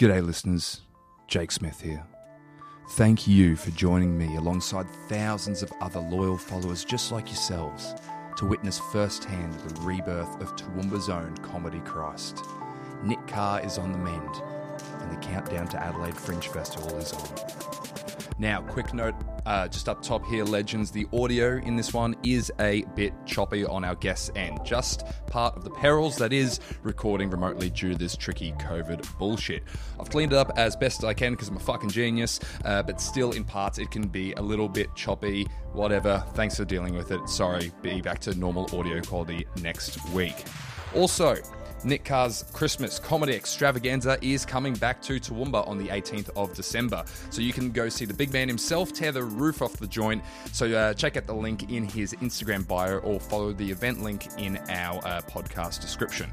G'day, listeners. Jake Smith here. Thank you for joining me alongside thousands of other loyal followers just like yourselves to witness firsthand the rebirth of Toowoomba's own comedy Christ. Nick Carr is on the mend, and the countdown to Adelaide Fringe Festival is on. Now, quick note uh, just up top here, legends. The audio in this one is a bit choppy on our guest's end. Just part of the perils that is recording remotely due to this tricky COVID bullshit. I've cleaned it up as best I can because I'm a fucking genius, uh, but still, in parts, it can be a little bit choppy. Whatever. Thanks for dealing with it. Sorry. Be back to normal audio quality next week. Also, Nick Carr's Christmas comedy extravaganza is coming back to Toowoomba on the 18th of December. So you can go see the big man himself tear the roof off the joint. So uh, check out the link in his Instagram bio or follow the event link in our uh, podcast description.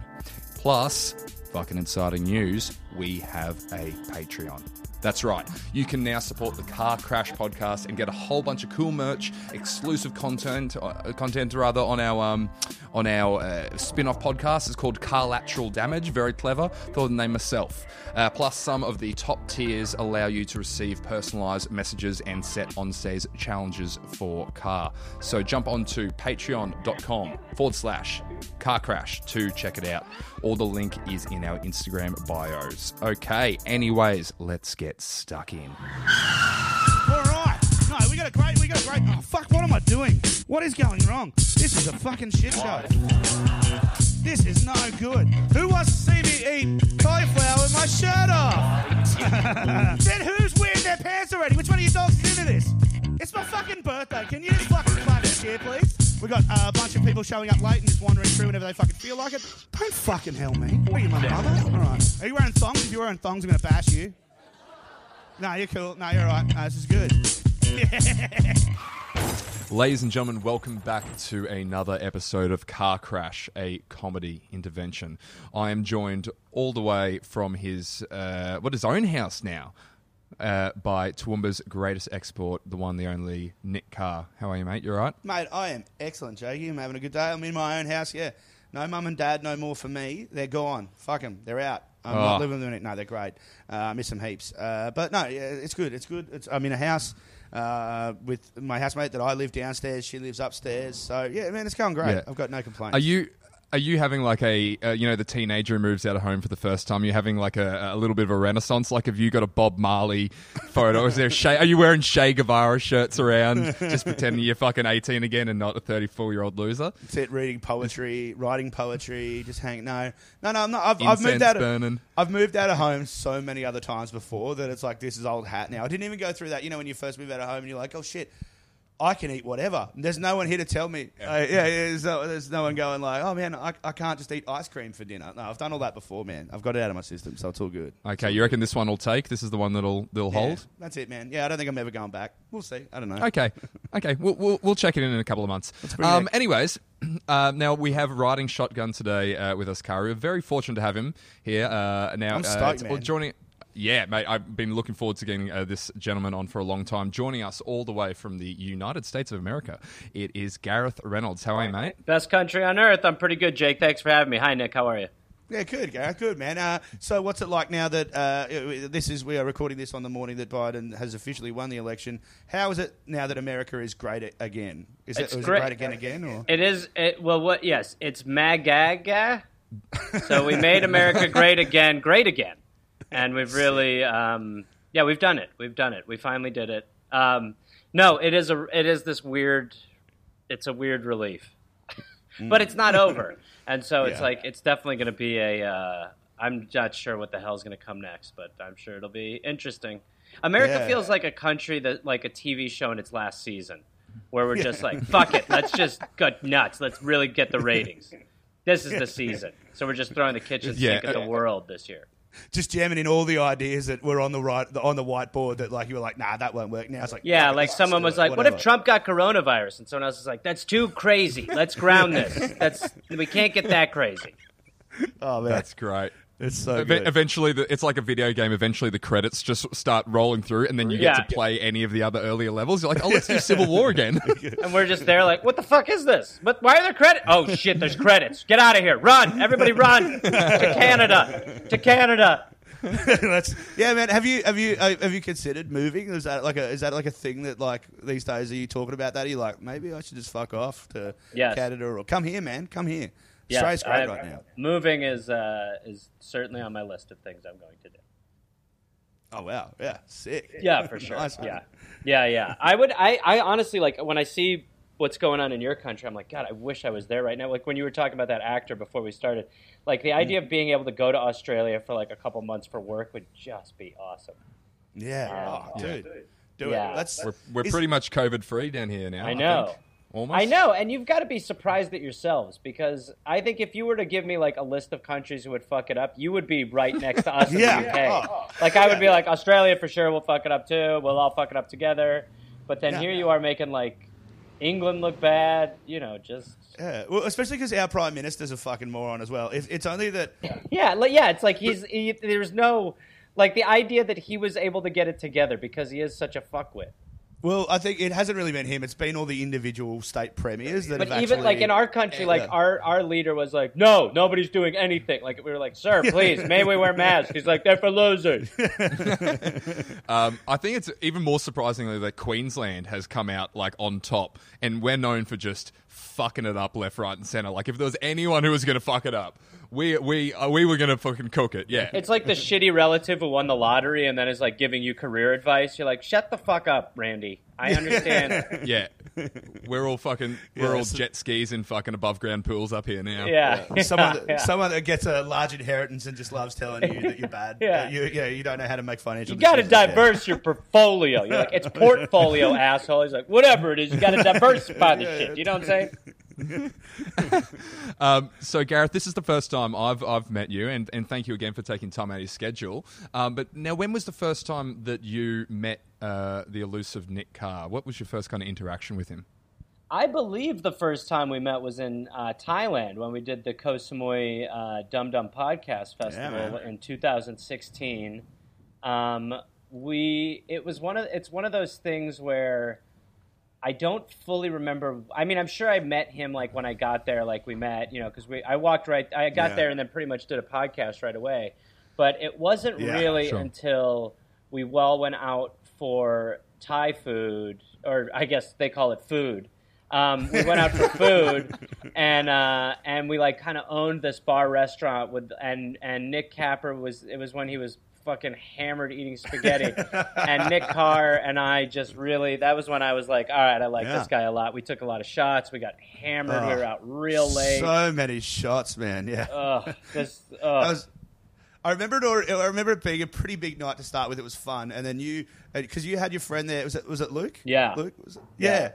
Plus, fucking exciting news, we have a Patreon. That's right. You can now support the Car Crash podcast and get a whole bunch of cool merch, exclusive content, uh, content rather on our um, on our uh, spin-off podcast. It's called Car Lateral Damage. Very clever. Thought the name myself. Uh, plus, some of the top tiers allow you to receive personalized messages and set on-stage challenges for car. So jump onto patreon.com forward slash Carr crash to check it out. All the link is in our Instagram bios. Okay, anyways, let's get stuck in. All right. No, we got a great. We got a great. Oh fuck! What am I doing? What is going wrong? This is a fucking shit show. This is no good. Who wants to see me eat cauliflower with my shirt off? then who's wearing their pants already? Which one of you dogs is into this? It's my fucking birthday. Can you just fucking clap this please? We got uh, a bunch of people showing up late and just wandering through whenever they fucking feel like it. Don't fucking hell me. What are you, my mother? All right. Are you wearing thongs? If you're wearing thongs, I'm gonna bash you. No, you're cool. No, you're all right. No, this is good. Ladies and gentlemen, welcome back to another episode of Car Crash, a comedy intervention. I am joined all the way from his, uh, what his own house now, uh, by Toowoomba's greatest export, the one, the only Nick Carr. How are you, mate? You all right? Mate, I am excellent, Jakey. I'm having a good day. I'm in my own house, yeah. No mum and dad, no more for me. They're gone. Fuck them. They're out. I'm Oh. not living with them. No, they're great. Uh, I miss them heaps. Uh, but no, yeah, it's good. It's good. It's, I'm in a house uh, with my housemate that I live downstairs. She lives upstairs. So, yeah, man, it's going great. Yeah. I've got no complaints. Are you. Are you having like a, uh, you know, the teenager who moves out of home for the first time? You're having like a, a little bit of a renaissance. Like, have you got a Bob Marley photo? Is there Shay, are you wearing Che Guevara shirts around, just pretending you're fucking 18 again and not a 34 year old loser? Sit reading poetry, writing poetry, just hang. No, no, no. I'm not. I've, I've moved Incense out. Of, burning. I've moved out of home so many other times before that it's like this is old hat now. I didn't even go through that. You know, when you first move out of home and you're like, oh shit. I can eat whatever. There's no one here to tell me. Yeah, uh, yeah, yeah there's, no, there's no one going like, oh man, I, I can't just eat ice cream for dinner. No, I've done all that before, man. I've got it out of my system, so it's all good. Okay, you reckon this one will take? This is the one that'll that'll Yeah, hold. That's it, man. Yeah, I don't think I'm ever going back. We'll see. I don't know. Okay, okay, we'll, we'll we'll check it in in a couple of months. Um, anyways, uh, now we have riding shotgun today uh, with us, Kari. We're very fortunate to have him here. Uh, now, I'm uh, stoked, man. joining. Yeah, mate, I've been looking forward to getting uh, this gentleman on for a long time. Joining us all the way from the United States of America, it is Gareth Reynolds. How are you, mate? Best country on earth. I'm pretty good, Jake. Thanks for having me. Hi, Nick. How are you? Yeah, good, Gareth. Good, man. Uh, so, what's it like now that uh, this is? We are recording this on the morning that Biden has officially won the election. How is it now that America is great again? Is, It's it, is great. it great again again? Or? It is. It, well, what? Yes, it's MAGAGA. so we made America great again, great again, and we've really, um, yeah, we've done it. We've done it. We finally did it. Um, no, it is a. It is this weird. It's a weird relief, but it's not over, and so it's Yeah. like it's definitely going to be a. Uh, I'm not sure what the hell's going to come next, but I'm sure it'll be interesting. America Yeah. feels like a country that, like a TV show in its last season, where we're just like, fuck it, let's just go nuts, let's really get the ratings. This is the season, so we're just throwing the kitchen Yeah, sink at the uh, world this year. Just jamming in all the ideas that were on the right on the whiteboard that like you were like, nah, that won't work. Now it's like, Yeah, fuck like someone was it, like, "What if Trump got coronavirus?" And someone else was like, "That's too crazy. Let's ground this. That's we can't get that crazy." Oh man, That's great. It's so Eve- good. Eventually, the, it's like a video game. Eventually, the credits just start rolling through, and then you get Yeah. to play any of the other earlier levels. You're like, oh, let's do Civil War again. And we're just there like, "What the fuck is this? But why are there credits? Oh shit, there's credits. Get out of here. Run. Everybody run to Canada. To Canada." That's, yeah, man. Have you have you uh, have you considered moving? Is that like a is that like a thing that like these days are you talking about that? Are you like maybe I should just fuck off to Yes. Canada or come here, man? Come here. Yes, Australia's great I- right now. Moving is uh, is certainly on my list of things I'm going to do. Oh wow, yeah, sick. Yeah, for sure. Nice, yeah, yeah, yeah. I would. I, I honestly like when I see what's going on in your country. I'm like, God, I wish I was there right now. Like when you were talking about that actor before we started, like the idea of being able to go to Australia for like a couple months for work would just be awesome. Yeah, Yeah. oh, dude, do Yeah. it. That's We're, we're pretty much COVID free down here now. I know. Think. Almost. I know, and you've got to be surprised at yourselves because I think if you were to give me like a list of countries who would fuck it up, you would be right next to us in Yeah. the UK. Oh. Like I would be like Australia for sure, we'll fuck it up too. We'll all fuck it up together. But then Yeah. here you are making like England look bad. You know, just Yeah, well, especially because our prime minister's a fucking moron as well. If it's only that, yeah, like, yeah. It's like he's he, there's no like the idea that he was able to get it together because he is such a fuckwit. Well, I think it hasn't really been him. It's been all the individual state premiers that But have even actually, like in our country, like Yeah. our our leader was like, "No, nobody's doing anything." Like we were like, "Sir, please, may we wear masks?" He's like, "They're for losers." Um, I think it's even more surprisingly that Queensland has come out like on top, and we're known for just fucking it up left, right, and center. Like if there was anyone who was going to fuck it up, we we uh, we were going to fucking cook it. Yeah. It's like the shitty relative who won the lottery and then is like giving you career advice. You're like, "Shut the fuck up, Randy. I understand." yeah. We're all fucking we're all jet skis in fucking above ground pools up here now. yeah, someone that, Yeah. someone that gets a large inheritance and just loves telling you that you're bad. Yeah. You, yeah, you don't know how to make financial. You got to decisions. Yeah. diverse your portfolio. You're like, it's portfolio, asshole. He's like, whatever it is, you got to diversify the Yeah, shit. You know what I'm saying? Um, so Gareth, this is the first time I've I've met you, and, and thank you again for taking time out of your schedule. Um, but now, when was the first time that you met uh, the elusive Nick Carr? What was your first kind of interaction with him? I believe the first time we met was in uh, Thailand when we did the Koh Samui uh, Dum Dum Podcast Festival man. in 2016. Um, we it was one of it's one of those things where I don't fully remember. I mean, I'm sure I met him like when I got there, like we met, you know, because we I walked right. I got Yeah. there and then pretty much did a podcast right away. But it wasn't Yeah, really sure. until we well went out for Thai food, or I guess they call it food. Um, we went out for food, and uh, and we like kind of owned this bar restaurant with and and Nick Capper was it was when he was fucking hammered eating spaghetti, and Nick Carr and I just really that was when I was like, all right, I like Yeah. this guy a lot. We took a lot of shots. We got hammered. we Oh, were out real late. So many shots, man. Yeah. Ugh, this, I ugh. was. I remember it. I remember it being a pretty big night to start with. It was fun, and then you, uh, because you had your friend there. Was it? Was it Luke? Yeah. Luke. Was it? Yeah. Yeah.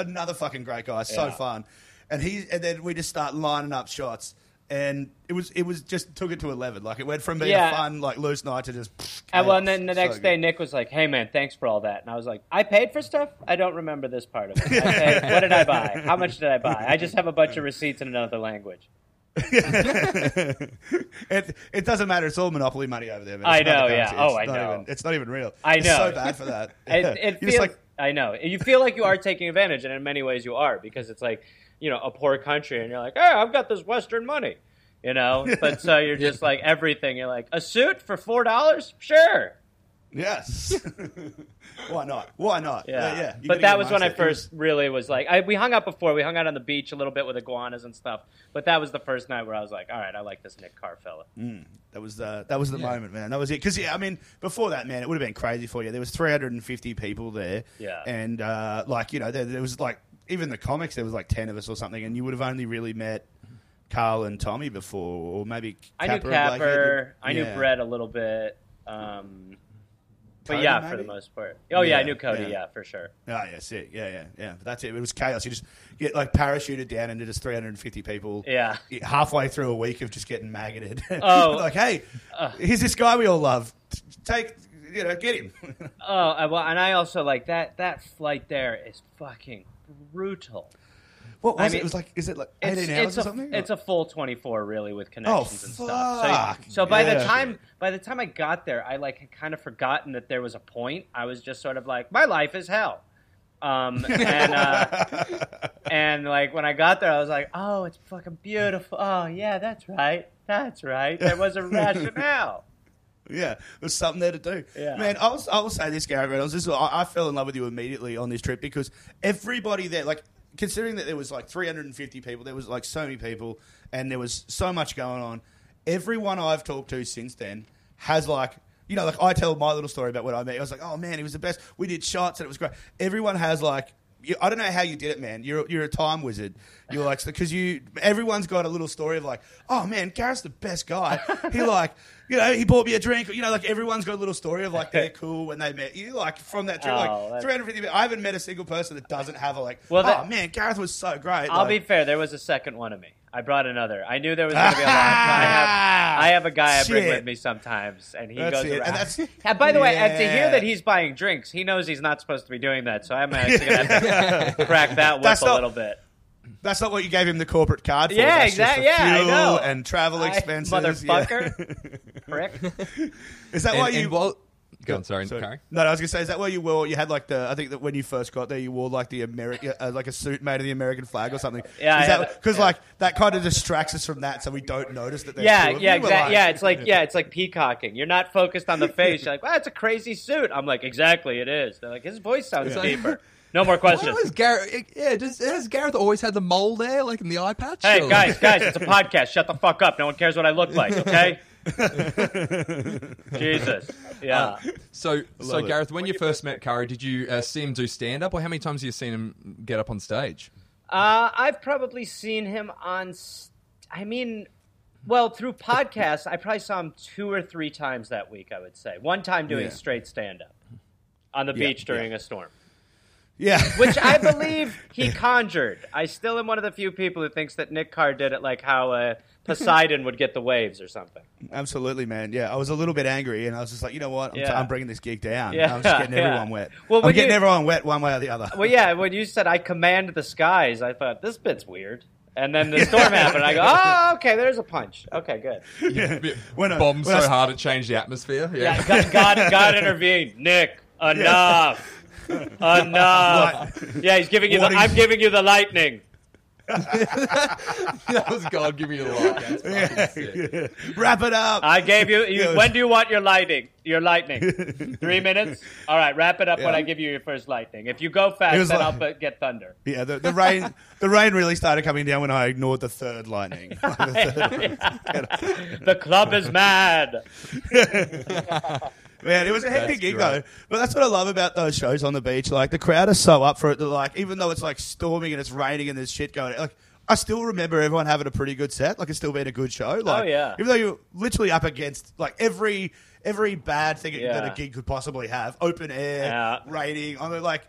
Another fucking great guy. So Yeah. fun, and he. And then we just start lining up shots, and it was. It was just took it to eleven. Like it went from being Yeah. a fun, like loose night to just. And well, and then the So next good. day, Nick was like, "Hey, man, thanks for all that." And I was like, "I paid for stuff. I don't remember this part of it. I paid, what did I buy? How much did I buy? I just have a bunch of receipts in another language." it, it doesn't matter. It's all monopoly money over there. Man. I It's not know, yeah. currency. Oh, I not know. Even, it's not even real. I It's know. so bad for that. It, Yeah. it You're feels just like, I know you feel like you are taking advantage, and in many ways you are because it's like you know a poor country, and you're like, "Hey, I've got this Western money," you know. But so you're just like everything. You're like a suit for four dollars, sure. yes. Why not? Why not? Yeah, yeah. you but that was when I amongst it. It was- first really was like, I, we hung out before. We hung out on the beach a little bit with iguanas and stuff. But that was the first night where I was like, all right, I like this Nick Carr fella. That was the that was the moment, man. That was it. Because yeah, I mean, before that, man, it would have been crazy for you. There was 350 people there, Yeah. and uh, like you know, there, there was like even the comics. There was like 10 of us or something, and you would have only really met Carl and Tommy before, or maybe I knew Capper. Capper. I knew Yeah. Brett a little bit. Um, but Cody, yeah, for the most part. Oh yeah, I knew Cody. yeah. Yeah, for sure. Oh yeah, sick. Yeah, yeah, yeah. But that's it. It was chaos. You just get like parachuted down into just 350 people. Yeah. Halfway through a week of just getting maggoted. Oh. like hey, Uh. here's this guy we all love. Take, you know, get him. Oh well, and I also like that. That flight there is fucking brutal. What was I it? mean, It was like, is it like It's, 18 hours it's or a, something? It's a full 24 really with connections and stuff. So, so by the time by the time I got there, I like had kind of forgotten that there was a point. I was just sort of like, my life is hell. Um, and uh, and like when I got there, I was like, oh, it's fucking beautiful. Oh yeah, that's right, that's right. There was a rationale. Yeah, there's something there to do. Yeah. Man, I will say this, Gary Reynolds. This is, I, I fell in love with you immediately on this trip because everybody there, like, considering that there was like 350 people, there was like so many people, and there was so much going on. Everyone I've talked to since then has like. You know, like I tell my little story about what I met. I was like, "Oh man, he was the best. We did shots and it was great." Everyone has like you, I don't know how you did it, man. You're you're a time wizard. You're like because you everyone's got a little story of like, oh man, Gareth's the best guy. He like you know he bought me a drink. You know like everyone's got a little story of like they're cool when they met you. Like from that trip, Oh, like that's- 350. I haven't met a single person that doesn't have a like. Well, oh that- man, Gareth was so great. I'll like, be fair. There was a second one of me. I brought another. I knew there was going to be a lot. I have, I have a guy I bring Shit. with me sometimes, and he That's goes it. around. And that's- And by the way, and to hear that he's buying drinks, he knows he's not supposed to be doing that. So I'm actually going to have to crack that whip That's a not- little bit. That's not what you gave him the corporate card for. Yeah, That's just exact- for yeah, I fuel know. And travel I- expenses, motherfucker. Prick. Yeah. Is that why you? and while, go on, sorry, Sorry. Carrie. No, no, I was gonna say, is that where you wore? You had like the. I think that when you first got there, you wore like the American, uh, like a suit made of the American flag or something. Yeah, I Is had because like that kind of distracts us from that, so we don't notice that. There's Yeah, two of yeah, you. We're exactly. Yeah, it's like yeah, it's like peacocking. You're not focused on the face. You're like, wow, it's a crazy suit. I'm like, exactly, it is. They're like, his voice sounds Yeah. deeper. No more Why questions. was Gareth? Yeah, does, has Gareth always had the mole there, like in the eye patch? Hey Or- guys, guys, it's a podcast. Shut the fuck up. No one cares what I look like. Okay. Jesus. Yeah. So, so it. Gareth, when you first met Curry, did you uh, see him do stand up, or how many times have you seen him get up on stage? Uh, I've probably seen him on. I mean, well, through podcasts, I probably saw him two or three times that week. I would say one time doing Yeah. straight stand up on the Yeah, beach during a storm. yeah, which I believe he conjured. I still am one of the few people who thinks that Nick Carr did it like how uh, Poseidon would get the waves or something. absolutely, man. Yeah, I was a little bit angry, and I was just like, you know what, I'm, Yeah. I'm bringing this gig down. Yeah, I'm just getting yeah. everyone wet. Well, I'm getting you- everyone wet one way or the other. Well, yeah, when you said I command the skies, I thought this bit's weird. And then the storm happened. And I go, oh, okay, there's a punch. Okay, good. Yeah. When I- Bombed when I so s- hard it changed the atmosphere. Yeah. Yeah, God, God, God intervened. Nick, enough, enough. Yeah, he's giving you. The, Warning. I'm giving you the lightning. That was God Give me the light. That's fucking sick. Wrap it up. I gave you, you. When do you want your lightning? Your lightning. Three minutes. All right, wrap it up when I give you your first lightning. If you go fast, It was then like- I'll get thunder. yeah, the, the rain, the rain really started coming down when I ignored the third lightning. the club is mad. Man, it was a hectic gig great. though. But that's what I love about those shows on the beach. Like the crowd is so up for it. That, like even though it's like storming and it's raining and there's shit going. Like I still remember everyone having a pretty good set. Like it's still been a good show. Like Oh, yeah. even though you're literally up against like every every bad thing that a gig could possibly have. Open air, Yeah. raining. I mean, like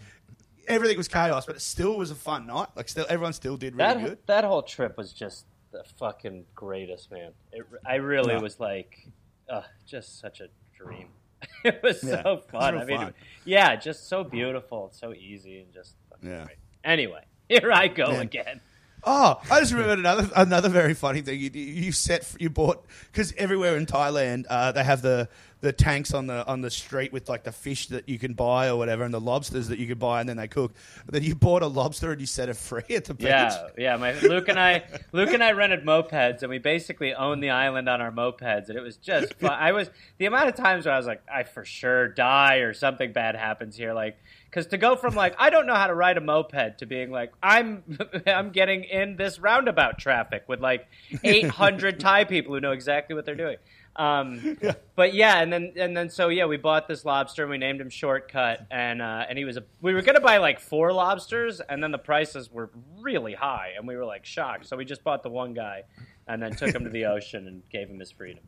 everything was chaos, but it still was a fun night. Like still, everyone still did really That good. that whole trip was just the fucking greatest, man. It, I really Yeah. was like, uh, just such a dream. it was Yeah. so was fun. real I mean, fun. yeah, just so beautiful, so easy, and just Yeah. great. Anyway, here I go Man. again. Oh, I just remembered another another very funny thing. You, you set you bought because everywhere in Thailand uh, they have the the tanks on the on the street with like the fish that you can buy or whatever, and the lobsters that you can buy, and then they cook. But then you bought a lobster and you set it free at the beach. Yeah, yeah. My Luke and I, Luke and I rented mopeds, and we basically owned the island on our mopeds, and it was just fun. I was the amount of times where I was like, I for sure die or something bad happens here, like. Because to go from like I don't know how to ride a moped to being like I'm I'm getting in this roundabout traffic with like 800 Thai people who know exactly what they're doing. Um, But yeah, and then and then so yeah, we bought this lobster and we named him Shortcut, and uh, and he was a we were gonna buy like four lobsters, and then the prices were really high, and we were like shocked. So we just bought the one guy, and then took him to the ocean and gave him his freedom.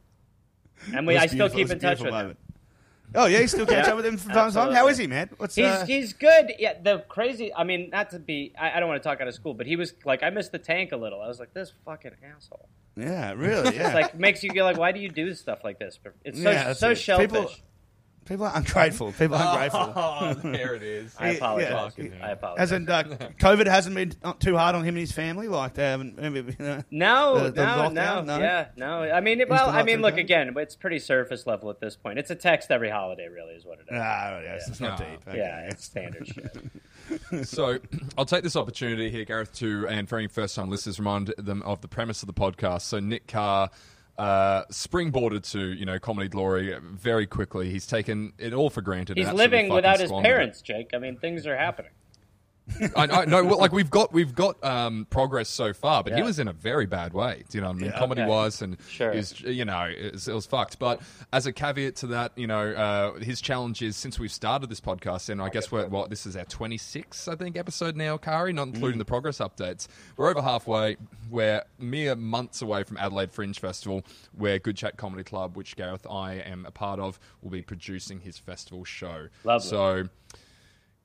And we I still keep in touch with him. Oh yeah, you still catch Yeah, up with him from time to time. How is he, man? What's He's uh, he's good. Yeah, the crazy. I mean, not to be. I, I don't want to talk out of school, but he was like, I missed the tank a little. I was like, this fucking asshole. yeah, really, yeah. It's like makes you go like, why do you do stuff like this? It's so Yeah, so it. shellfish. People- People are ungrateful. People are ungrateful. Oh, there it is. I Yeah, apologize. yeah. I apologize. As in, uh, COVID hasn't been too hard on him and his family. Like they haven't. Maybe, you know, No, The- the no, lockdown? no, No? yeah, no. I mean, it, well, I mean, look again. It's pretty surface level at this point. It's a text every holiday, really, is what it is. Ah, yes, it's not Yeah. deep. Okay. yeah, it's standard shit. So I'll take this opportunity here, Gareth, to and for any first time listeners, remind them of the premise of the podcast. So Nick Carr uh, springboarded to you know comedy glory very quickly. He's taken it all for granted. He's living without his squandered parents, Jake. I mean, things are happening. I, I know. Well, like we've got we've got um, progress so far, but he was in a very bad way. Do you know what I mean? Yeah. Comedy Okay. wise, and Sure. is you know it was, it was fucked. But as a caveat to that, you know, uh, his challenge is since we've started this podcast, and I guess we're what this is our twenty sixth, I think, episode now, Kari, not Mm. including the progress updates. We're over halfway. We're mere months away from Adelaide Fringe Festival, where Good Chat Comedy Club, which Gareth I am a part of, will be producing his festival show. Lovely. So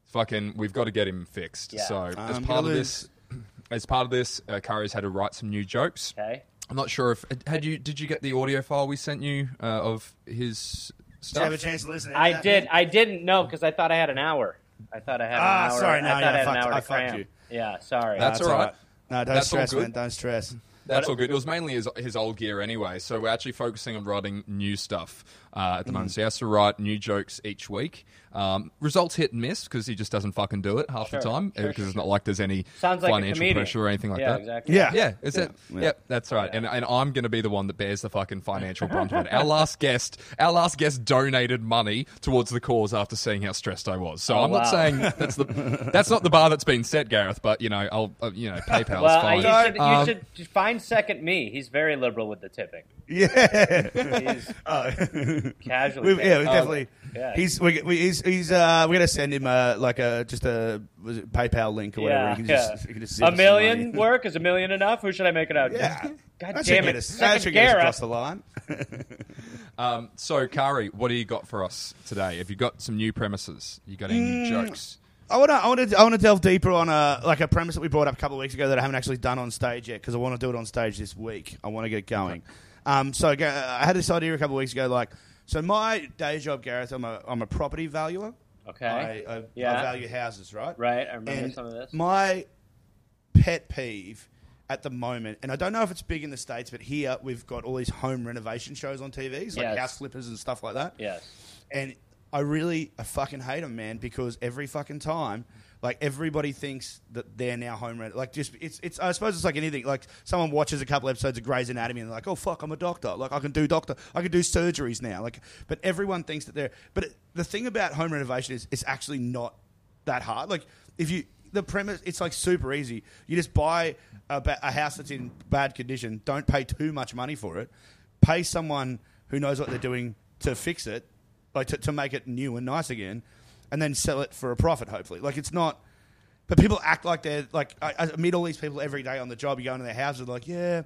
fucking we've got to get him fixed. Yeah. So as part of you'll this, as part of this, uh, Kari's had to write some new jokes. Okay. I'm not sure if had you did you get the audio file we sent you uh, of his stuff? Did you have a chance to listen? To I that, did. man? I didn't know because I thought I had an hour. I thought I had Ah, an hour. sorry, no, I thought yeah, I had I an fucked- hour I to fucked cram. you. Yeah, sorry. That's all right. No, don't That's stress, good. man. Don't stress. That's all good. It was mainly his, his old gear anyway, so we're actually focusing on writing new stuff uh, at the Mm. moment. So he has to write new jokes each week. Um, results hit and miss because he just doesn't fucking do it half Sure, the time because sure, it's not like there's any Sounds like a financial comedian. pressure or anything like yeah, that. exactly. Yeah. Yeah, is it? Yeah. Yep, that's right. And and I'm going to be the one that bears the fucking financial brunt of it. Our last guest, our last guest donated money towards the cause after seeing how stressed I was. So Oh, I'm not saying that's the that's not the bar that's been set, Gareth. But you know, I'll uh, you know, PayPal's Well, uh, fine. you should, you Um, should find second me. He's very liberal with the tipping. Yeah. He's Oh. casually. We've, yeah, we paying. definitely. yeah. He's we, we, he's he's uh we're gonna send him uh like a just a was it PayPal link or whatever. yeah, You can yeah. just, can just a million work is a million enough. Who should I make it out? to? Yeah. God That should damn get it! us. That Second should get us across the line. um, so Kari, what do you got for us today? Have you got some new premises? You got any Mm. new jokes? I want to, I want to, I want to delve deeper on a like a premise that we brought up a couple of weeks ago that I haven't actually done on stage yet because I want to do it on stage this week. I want to get it going. Um, so I had this idea a couple of weeks ago. Like, so my day job, Gareth, I'm a, I'm a property valuer. Okay. I, I, Yeah. I value houses, right? Right. I remember And some of this. my pet peeve at the moment, and I don't know if it's big in the states, but here we've got all these home renovation shows on TVs, like Yes. house flippers and stuff like that. yes. And I really, I fucking hate them, man, because every fucking time, like everybody thinks that they're now home rent. Like just it's it's. I suppose it's like anything. Like someone watches a couple episodes of Grey's Anatomy and they're like, oh fuck, I'm a doctor. Like I can do doctor. I can do surgeries now. Like, but everyone thinks that they're. But it, the thing about home renovation is it's actually not that hard. Like if you the premise, it's like super easy. You just buy a, ba- a house that's in bad condition. Don't pay too much money for it. Pay someone who knows what they're doing to fix it, like to, to make it new and nice again, and then sell it for a profit. Hopefully, like it's not. But people act like they're like I, I meet all these people every day on the job. You go into their houses, like yeah.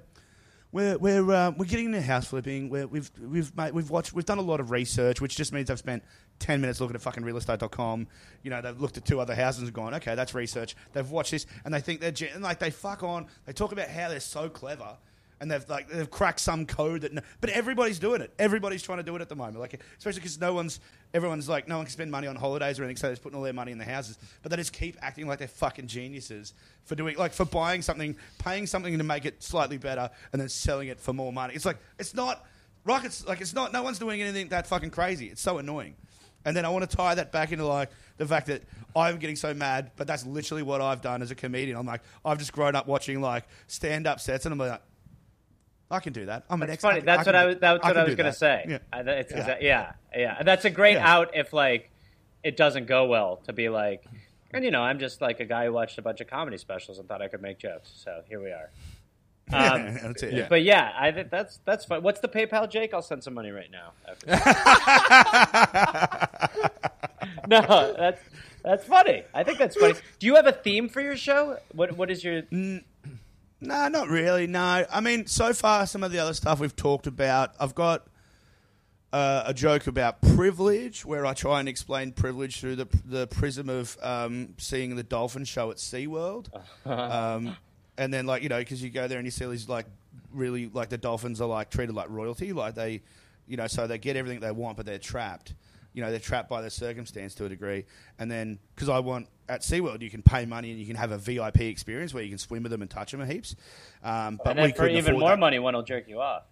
We're we're uh, we're getting into house flipping. We're, we've we've made, we've watched we've done a lot of research, which just means I've spent ten minutes looking at fucking realestate.com. You know, they've looked at two other houses and gone, okay, that's research. They've watched this and they think they're gen- like they fuck on. They talk about how they're so clever and they've like they've cracked some code that. No, but everybody's doing it. Everybody's trying to do it at the moment. Like especially because no one's everyone's like no one can spend money on holidays or anything, so they're just putting all their money in the houses. But they just keep acting like they're fucking geniuses for doing like for buying something, paying something to make it slightly better, and then selling it for more money. It's like it's not rockets. Like it's not. No one's doing anything that fucking crazy. It's so annoying. And then I want to tie that back into like the fact that I'm getting so mad, but that's literally what I've done as a comedian. I'm like, I've just grown up watching like stand up sets, and I'm like, I can do that. I'm an It's ex- funny. That's can what I was. That's what I was gonna that. say. Yeah. I, it's Yeah. yeah. yeah, yeah. And That's a great Yeah. out if like it doesn't go well to be like, and you know, I'm just like a guy who watched a bunch of comedy specials and thought I could make jokes. So here we are. Um, That's it. Yeah. But yeah, I think that's that's fun. What's the PayPal, Jake? I'll send some money right now. no, that's that's funny. I think that's funny. Do you have a theme for your show? What what is your? No, not really. No, I mean, so far some of the other stuff we've talked about, I've got uh, a joke about privilege, where I try and explain privilege through the the prism of um, seeing the dolphin show at SeaWorld. um, and then, like you know, because you go there and you see these like really like the dolphins are like treated like royalty, like they, you know, so they get everything they want, but they're trapped. You know, they're trapped by their circumstance to a degree. And then, because I want at SeaWorld, you can pay money and you can have a VIP experience where you can swim with them and touch them heaps. Um, but And then we for even more that. money, one will jerk you off.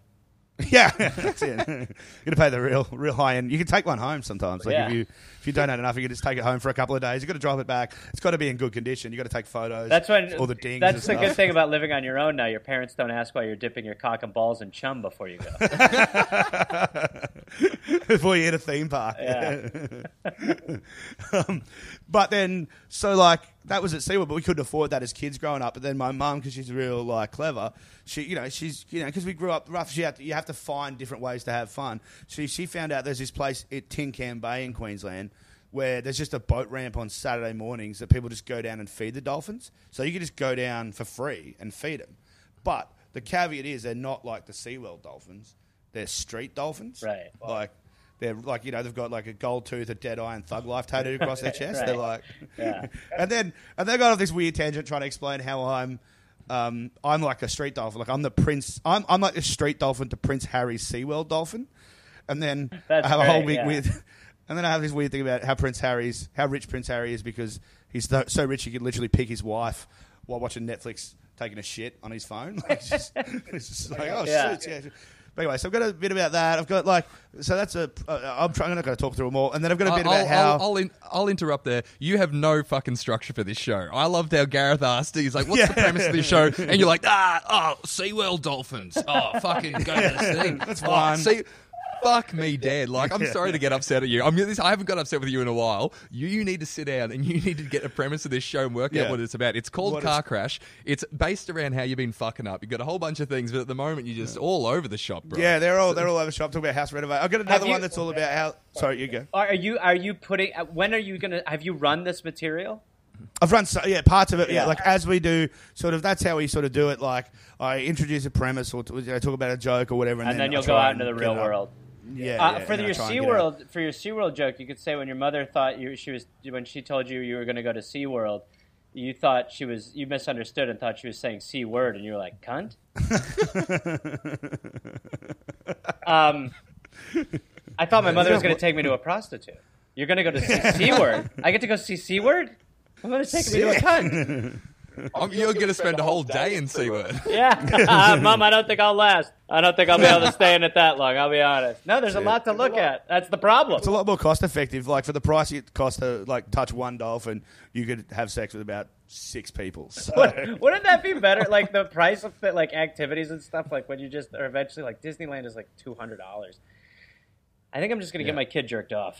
Yeah, that's it. You're gonna pay the real, real high end. You can take one home sometimes. Like Yeah. if you if you donate enough, you can just take it home for a couple of days. You've got to drive it back. It's got to be in good condition. You've got to take photos. That's when all the dings. That's the good thing about living on your own now. Your parents don't ask why you're dipping your cock and balls in chum before you go. before you hit a theme park. Yeah. um, but then, so like that was at SeaWorld, but we couldn't afford that as kids growing up. But then my mum, because she's real like clever, she you know she's you know because we grew up rough. She had to, you have to find different ways to have fun. She she found out there's this place at Tin Can Bay in Queensland. Where there's just a boat ramp on Saturday mornings that people just go down and feed the dolphins. So you can just go down for free and feed them. But the caveat is they're not like the SeaWorld dolphins. They're street dolphins. Right. Like they're like you know they've got like a gold tooth, a dead eye, and thug life tattooed across their chest. They're like, Yeah. and then and they got off this weird tangent trying to explain how I'm. Um, I'm like a street dolphin. Like I'm the prince. I'm, I'm like the street dolphin to Prince Harry's SeaWorld dolphin. And then That's I have a whole great, big yeah. weird. And then I have this weird thing about how Prince Harry's, how rich Prince Harry is because he's so, so rich he could literally pick his wife while watching Netflix taking a shit on his phone. Like, it's, just, it's just like, oh, Yeah. shit, yeah. But anyway, so I've got a bit about that. I've got like, so that's a. Uh, I'm trying. I'm not going to talk through them all. And then I've got a bit I'll, about how. I'll, I'll, in, I'll interrupt there. You have no fucking structure for this show. I loved how Gareth asked. He's like, "What's the premise of this show?" And you're like, "Ah, oh, SeaWorld dolphins. Oh, fucking go to this thing. That's oh, fine. See, fuck me dead. Like, I'm sorry to get upset at you. I'm this, I haven't got upset with you in a while. You, you need to sit down and you need to get a premise of this show and work Yeah. out what it's about. It's called What Car it's- Crash. It's based around how you've been fucking up. You've got a whole bunch of things, but at the moment you're just all over the shop, bro. yeah, they're all they're all over the shop talking about house renovate. I've got another you- one that's all about how. Sorry, you go. Are you are you putting? uh, When are you gonna? Have you run this material? I've run so, yeah parts of it. Yeah. Yeah. like as we do, sort of. That's how we sort of do it. Like I introduce a premise or you know, talk about a joke or whatever, and, And then I you'll go try out and into the get real it up. world. Yeah, Uh, yeah, for I your try and get it up. SeaWorld for your SeaWorld joke, you could say when your mother thought you she was when she told you you were going to go to SeaWorld, you thought she was you misunderstood and thought she was saying C word and you were like cunt. um, I thought my mother was going to take me to a prostitute. You're going to go to see C word. I get to go see C word. I'm going to take me to a cunt. I'm- you're going to spend a whole day in SeaWorld. Yeah, uh, mom, I don't think I'll last. I don't think I'll be able to stay in it that long. I'll be honest. No, there's a lot to look at. That's the problem. It's a lot more cost effective. Like for the price it costs to like touch one dolphin, you could have sex with about six people. So Wouldn't that be better? Like the price of the, like activities and stuff. Like when you just are eventually like Disneyland is like two hundred dollars. I think I'm just gonna get my kid jerked off.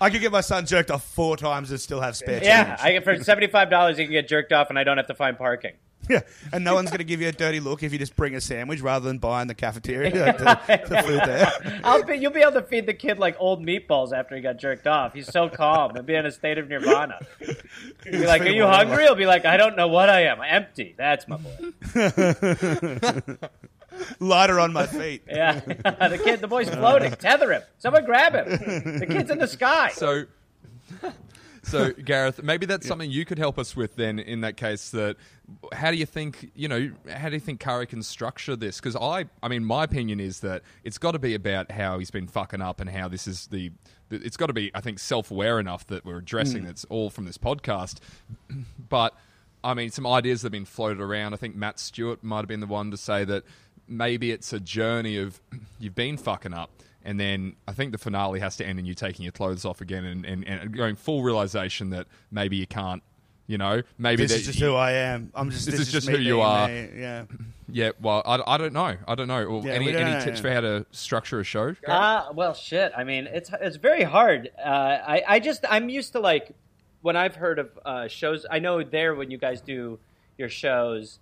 I could get my son jerked off four times and still have spare yeah, change. I get for seventy five dollars you can get jerked off and I don't have to find parking. Yeah, and no one's going to give you a dirty look if you just bring a sandwich rather than buying the cafeteria, like the, the food there. I'll be, you'll be able to feed the kid like old meatballs after he got jerked off. He's so calm. He'll be in a state of nirvana. He'll be like, "Are you hungry?" He'll be like, "I don't know what I am. Empty." That's my boy. Lighter on my feet. Yeah, the kid, the boy's floating. Tether him. Someone grab him. The kid's in the sky. So, so Gareth, maybe that's something you could help us with. Then, in that case, that how do you think you know? How do you think Curry can structure this? Because I, I mean, my opinion is that it's got to be about how he's been fucking up and how this is the. It's got to be, I think, self-aware enough that we're addressing mm. that's all from this podcast. But I mean, some ideas that have been floated around. I think Matt Stewart might have been the one to say that maybe it's a journey of you've been fucking up. And then I think the finale has to end in you taking your clothes off again and, and, and going full realization that maybe you can't, you know, maybe This is just who I am. I'm just. This This, is just me who you are. me. Yeah. yeah. Well, I, I don't know. I don't know. Well, Yeah, any don't any know. tips for how to structure a show? Ah, well, shit. I mean, it's it's very hard. Uh, I I just I'm used to like when I've heard of uh, shows. I know there when you guys do your shows,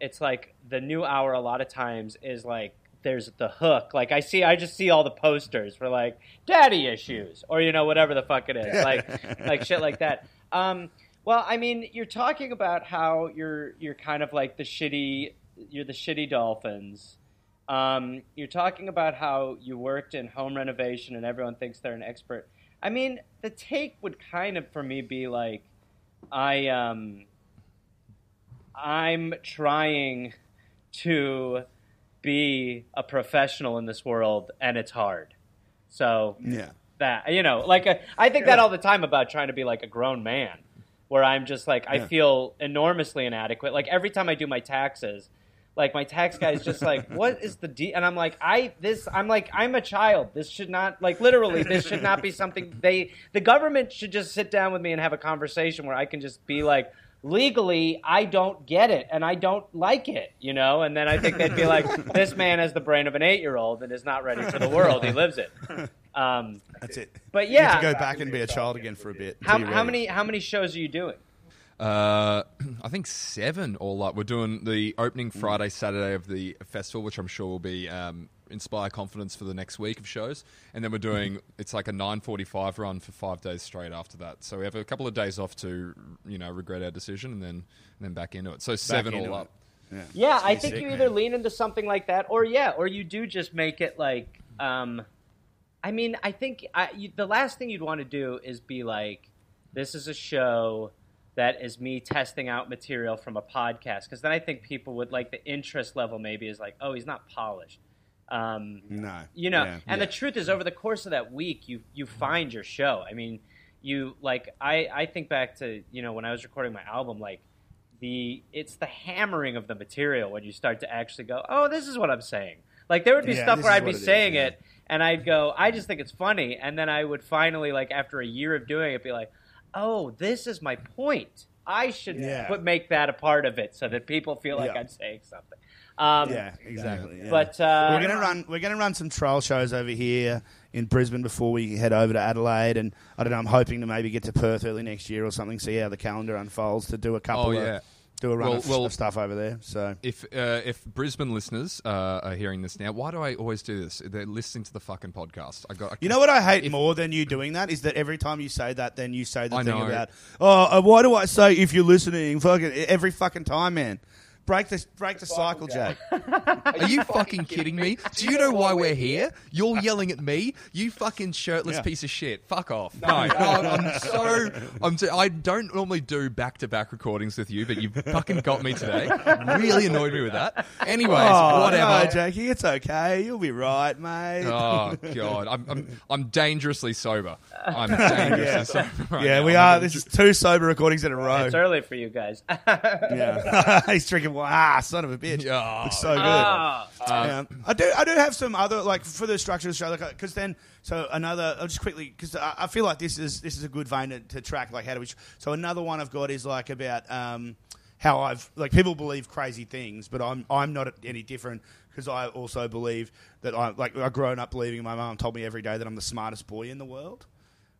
it's like the new hour. A lot of times is like there's the hook. Like I see, I just see all the posters for like daddy issues or you know whatever the fuck it is, like like shit like that. Um, well, I mean, you're talking about how you're you're kind of like the shitty, you're the shitty dolphins. Um, you're talking about how you worked in home renovation and everyone thinks they're an expert. I mean, the take would kind of for me be like, I um, I'm trying to be a professional in this world, and it's hard. So Yeah. that you know, like uh, I think that all the time about trying to be like a grown man, where I'm just like I Yeah. feel enormously inadequate. Like every time I do my taxes, Like my tax guy is just like, "What is the de-? And I'm like, "I this I'm like I'm a child. This should not like literally this should not be something they the government should just sit down with me and have a conversation where I can just be like." Legally, I don't get it and I don't like it, you know? And then I think they'd be like, this man has the brain of an eight year old and is not ready for the world. He lives it. Um, That's it. But You have yeah. to go back and be a child again for a bit. how, how many how many shows are you doing? Uh, I think seven all up. We're doing the opening Friday, Saturday of the festival, which I'm sure will be um, inspire confidence for the next week of shows, and then we're doing it's like a 9:45 run for five days straight after that. So we have a couple of days off to you know regret our decision, and then and then back into it. So seven into all it. up. Yeah, Yeah, I think sick, you man. either lean into something like that, or yeah, or you do just make it like. Um, I mean, I think I, you, the last thing you'd want to do is be like, "This is a show that is me testing out material from a podcast," because then I think people would like the interest level maybe is like, "Oh, he's not polished." Um, No. you know Yeah. and the truth is over the course of that week you you find your show i mean you like i i think back to you know when i was recording my album like the it's the hammering of the material when you start to actually go oh this is what i'm saying like there would be Yeah, stuff where i'd be it is, saying yeah. it and i'd go i just think it's funny and then i would finally like after a year of doing it be like oh this is my point i should Yeah. put make that a part of it so that people feel like Yeah. i'm saying something um, Yeah, exactly. yeah. but uh, we're gonna run. We're gonna run some trial shows over here in Brisbane before we head over to Adelaide, and I don't know. I'm hoping to maybe get to Perth early next year or something. See how the calendar unfolds to do a couple. Oh, of, yeah. do a run Well- of, well- of stuff over there. So If uh, if Brisbane listeners uh, are hearing this now, why do I always do this? They're listening to the fucking podcast. I got. I you know what I hate more than you doing that is that every time you say that, then you say the I thing know. about oh, uh, why do I say if you're listening? Fucking every fucking time, man. Break the break the cycle, Jake. Are you fucking kidding me? Do you know why we're here? You're yelling at me. You fucking shirtless Yeah. piece of shit. Fuck off. No, I'm, I'm so. I'm. So, I don't normally do back to back recordings with you, but you fucking got me today. Really annoyed me with that. Anyways, Oh, whatever. no, Jakey, it's okay. You'll be right, mate. Oh god, I'm, I'm I'm dangerously sober. I'm dangerously Yeah. sober. Right yeah, now. we I'm are. This is two sober recordings in a row. it's early for you guys Yeah, he's drinking. Ah, son of a bitch. Yeah. Looks so good. Ah. yeah. I do. I do have some other like for the structure of the show, because then so another. I'll just quickly because I, I feel like this is this is a good vein to, to track. Like how do we? So another one I've got is like about um, how I've like people believe crazy things, but I'm I'm not any different because I also believe that I like I've grown up believing my mom told me every day that I'm the smartest boy in the world.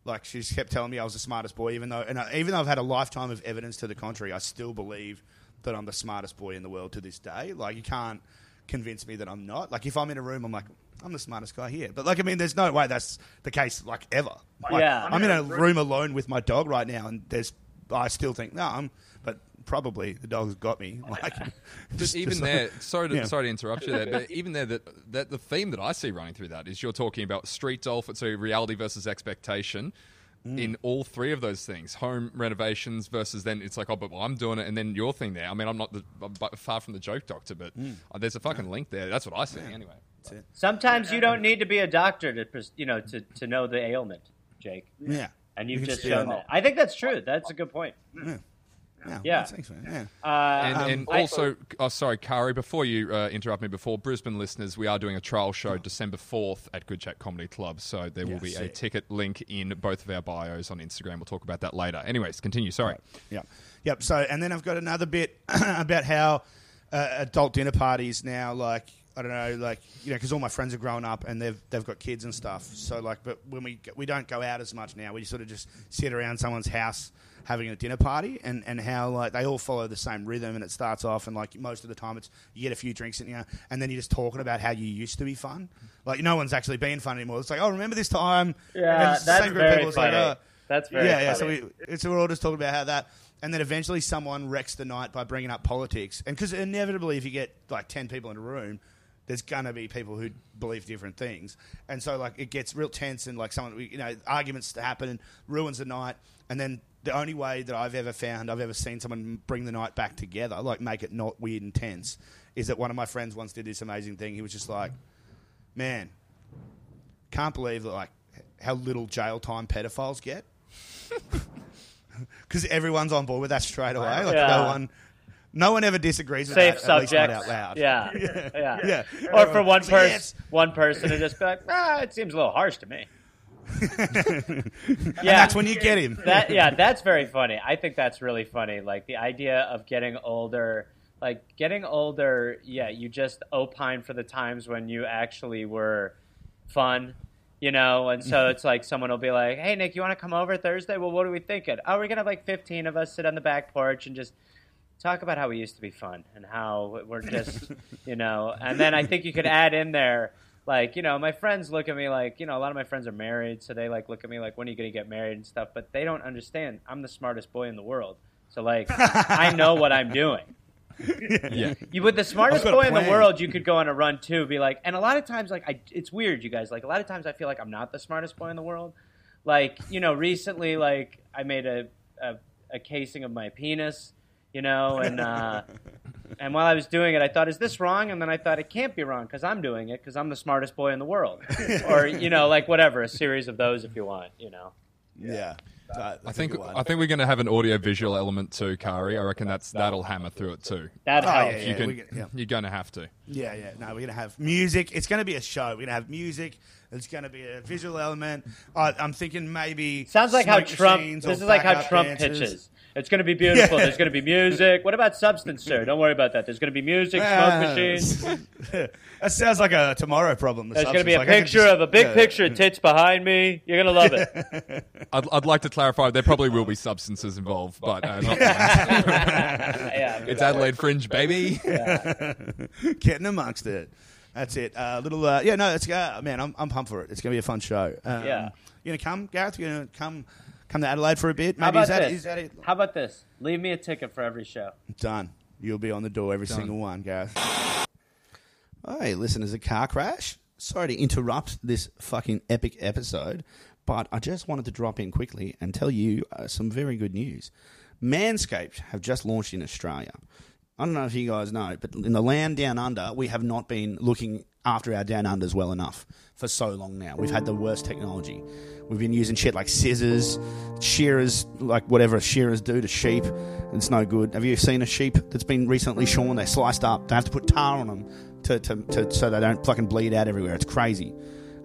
Like she just kept telling me I was the smartest boy, even though and I, even though I've had a lifetime of evidence to the contrary, I still believe that I'm the smartest boy in the world to this day. Like you can't convince me that I'm not. Like if I'm in a room, I'm like I'm the smartest guy here. But like I mean, there's no way that's the case like ever. Like, Yeah. I'm in a room alone with my dog right now, and there's I still think no, I'm but probably the dog's got me. Like But just- even just- there, sorry to Yeah. sorry to interrupt you there, but even there, that that the theme that I see running through that is you're talking about street dolphin, so reality versus expectation. Mm. In all three of those things, home renovations versus then it's like, oh, but I'm doing it, and then your thing there. I mean, I'm not the, I'm bu- far from the joke doctor, but Mm. uh, there's a fucking link there. That's what I see anyway. That's it. Sometimes you don't need to be a doctor to, you know, to, to know the ailment, Jake. Yeah. And you've You just shown it. that. I think that's true. That's a good point. Yeah. Yeah. Thanks, man. Yeah. Uh, And, Um, and I- also, oh, sorry, Kari, before you uh, interrupt me, before Brisbane listeners, we are doing a trial show December 4th at Good Chat Comedy Club. So there will Yeah, be a sick. ticket link in both of our bios on Instagram. We'll talk about that later. Anyways, continue. Sorry. Yeah. Yep. So, and then I've got another bit about how uh, adult dinner parties now, like, I don't know, like, you know, because all my friends are growing up and they've, they've got kids and stuff. So, like, but when we, we don't go out as much now, we sort of just sit around someone's house having a dinner party and, and how, like, they all follow the same rhythm and it starts off and, like, most of the time it's, you get a few drinks in you and then you're just talking about how you used to be fun. Like, no one's actually being fun anymore. It's like, oh, remember this time? And yeah, the that's same group of very people. Like, oh, that's very yeah, yeah. So we, it's we're all just talking about how that, and then eventually someone wrecks the night by bringing up politics, and because inevitably, if you get like ten people in a room, there's gonna be people who believe different things, and so like it gets real tense, and like someone, you know, arguments happen and ruins the night, and then. The only way that I've ever found, I've ever seen someone bring the night back together, like make it not weird and tense, is that one of my friends once did this amazing thing. He was just like, "Man, can't believe that like how little jail time pedophiles get because everyone's on board with that straight away. Like Yeah. no one, No one ever disagrees with safe that, at subject. out loud. Yeah, yeah, Yeah. Or for one person, yes. one person to just be like, ah, it seems a little harsh to me. Yeah, that's when you get him. that yeah, that's very funny. I think that's really funny. Like the idea of getting older, like getting older. Yeah, you just opine for the times when you actually were fun, you know. And so mm-hmm. it's like someone will be like, "Hey, Nick, you want to come over Thursday? Well, what are we thinking? Oh, we're gonna have like fifteen of us sit on the back porch and just." Talk about how we used to be fun and how we're just, you know, and then I think you could add in there, like, you know, my friends look at me like, you know, a lot of my friends are married, so they like look at me like, when are you going to get married and stuff, but they don't understand. I'm the smartest boy in the world. So, like, I know what I'm doing. Yeah. You with the smartest I've got a boy in the world, you could go on a run too. Be like, and a lot of times, like, I, it's weird, you guys. Like, a lot of times, I feel like I'm not the smartest boy in the world. Like, you know, recently, like, I made a a, a casing of my penis, you know, and uh, and while I was doing it, I thought, is this wrong? And then I thought it can't be wrong because I'm doing it because I'm the smartest boy in the world, or you know, like whatever, a series of those if you want, you know. Yeah. That- I think. I think we're going to have an audio visual element too, Kari. I reckon that's that'll hammer through it too. That Oh, helps. yeah, you can, yeah. You're going to have to. Yeah, yeah. No, we're gonna have music. It's gonna be a show. We're gonna have music. It's gonna be a visual element. Uh, I'm thinking maybe Sounds like how Trump. This is like how Trump dancers. pitches. It's going to be beautiful. Yeah. There's going to be music. What about substance, sir? Don't worry about that. There's going to be music, smoke Ah. machines. that sounds like a tomorrow problem. the There's going to be a. Like, picture just- of a big yeah. picture of tits behind me. You're going to love it. I'd, I'd like to clarify there probably will be substances involved, but uh, not yeah. it's Adelaide Fringe, baby. Getting amongst it. That's it. A uh, little, uh, yeah, no, it's uh, man, I'm, I'm pumped for it. It's gonna be a fun show. Um, Yeah. you gonna come, Gareth? You gonna come, come to Adelaide for a bit? How Maybe about is that this? is that it? How about this? Leave me a ticket for every show. Done. You'll be on the door every single one, Gareth. Hey, listeners, a car crash. Sorry to interrupt this fucking epic episode, but I just wanted to drop in quickly and tell you uh, some very good news. Manscaped have just launched in Australia. I don't know if you guys know, but in the land down under, we have not been looking after our down unders well enough for so long now. We've had the worst technology. We've been using shit like scissors, shearers, like whatever shearers do to sheep. It's no good. Have you seen a sheep that's been recently shorn? They're sliced up. They have to put tar on them to, to, to, so they don't fucking bleed out everywhere. It's crazy.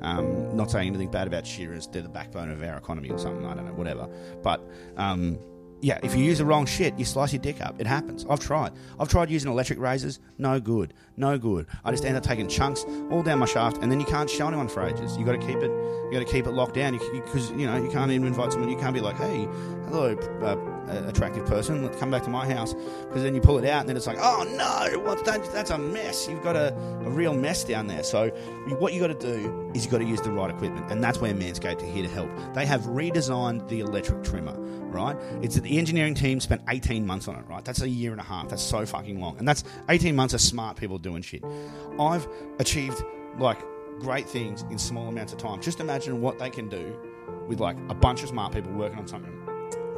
Um, not saying anything bad about shearers. They're the backbone of our economy or something. I don't know, whatever. But um, yeah, if you use the wrong shit, you slice your dick up. It happens. I've tried. I've tried using electric razors. No good. No good. I just end up taking chunks all down my shaft, and then you can't show anyone for ages. You got to keep it. You got to keep it locked down because you, know you can't even invite someone. You can't be like, hey, hello, uh, attractive person, let's come back to my house. Because then you pull it out, and then it's like, oh no, what, that, that's a mess. You've got a, a real mess down there. So what you got to do is you got to use the right equipment, and that's where Manscaped are here to help. They have redesigned the electric trimmer. Right, it's that the engineering team spent 18 months on it. Right, that's a year and a half. That's so fucking long, and that's 18 months of smart people doing shit. I've achieved like great things in small amounts of time. Just imagine what they can do with like a bunch of smart people working on something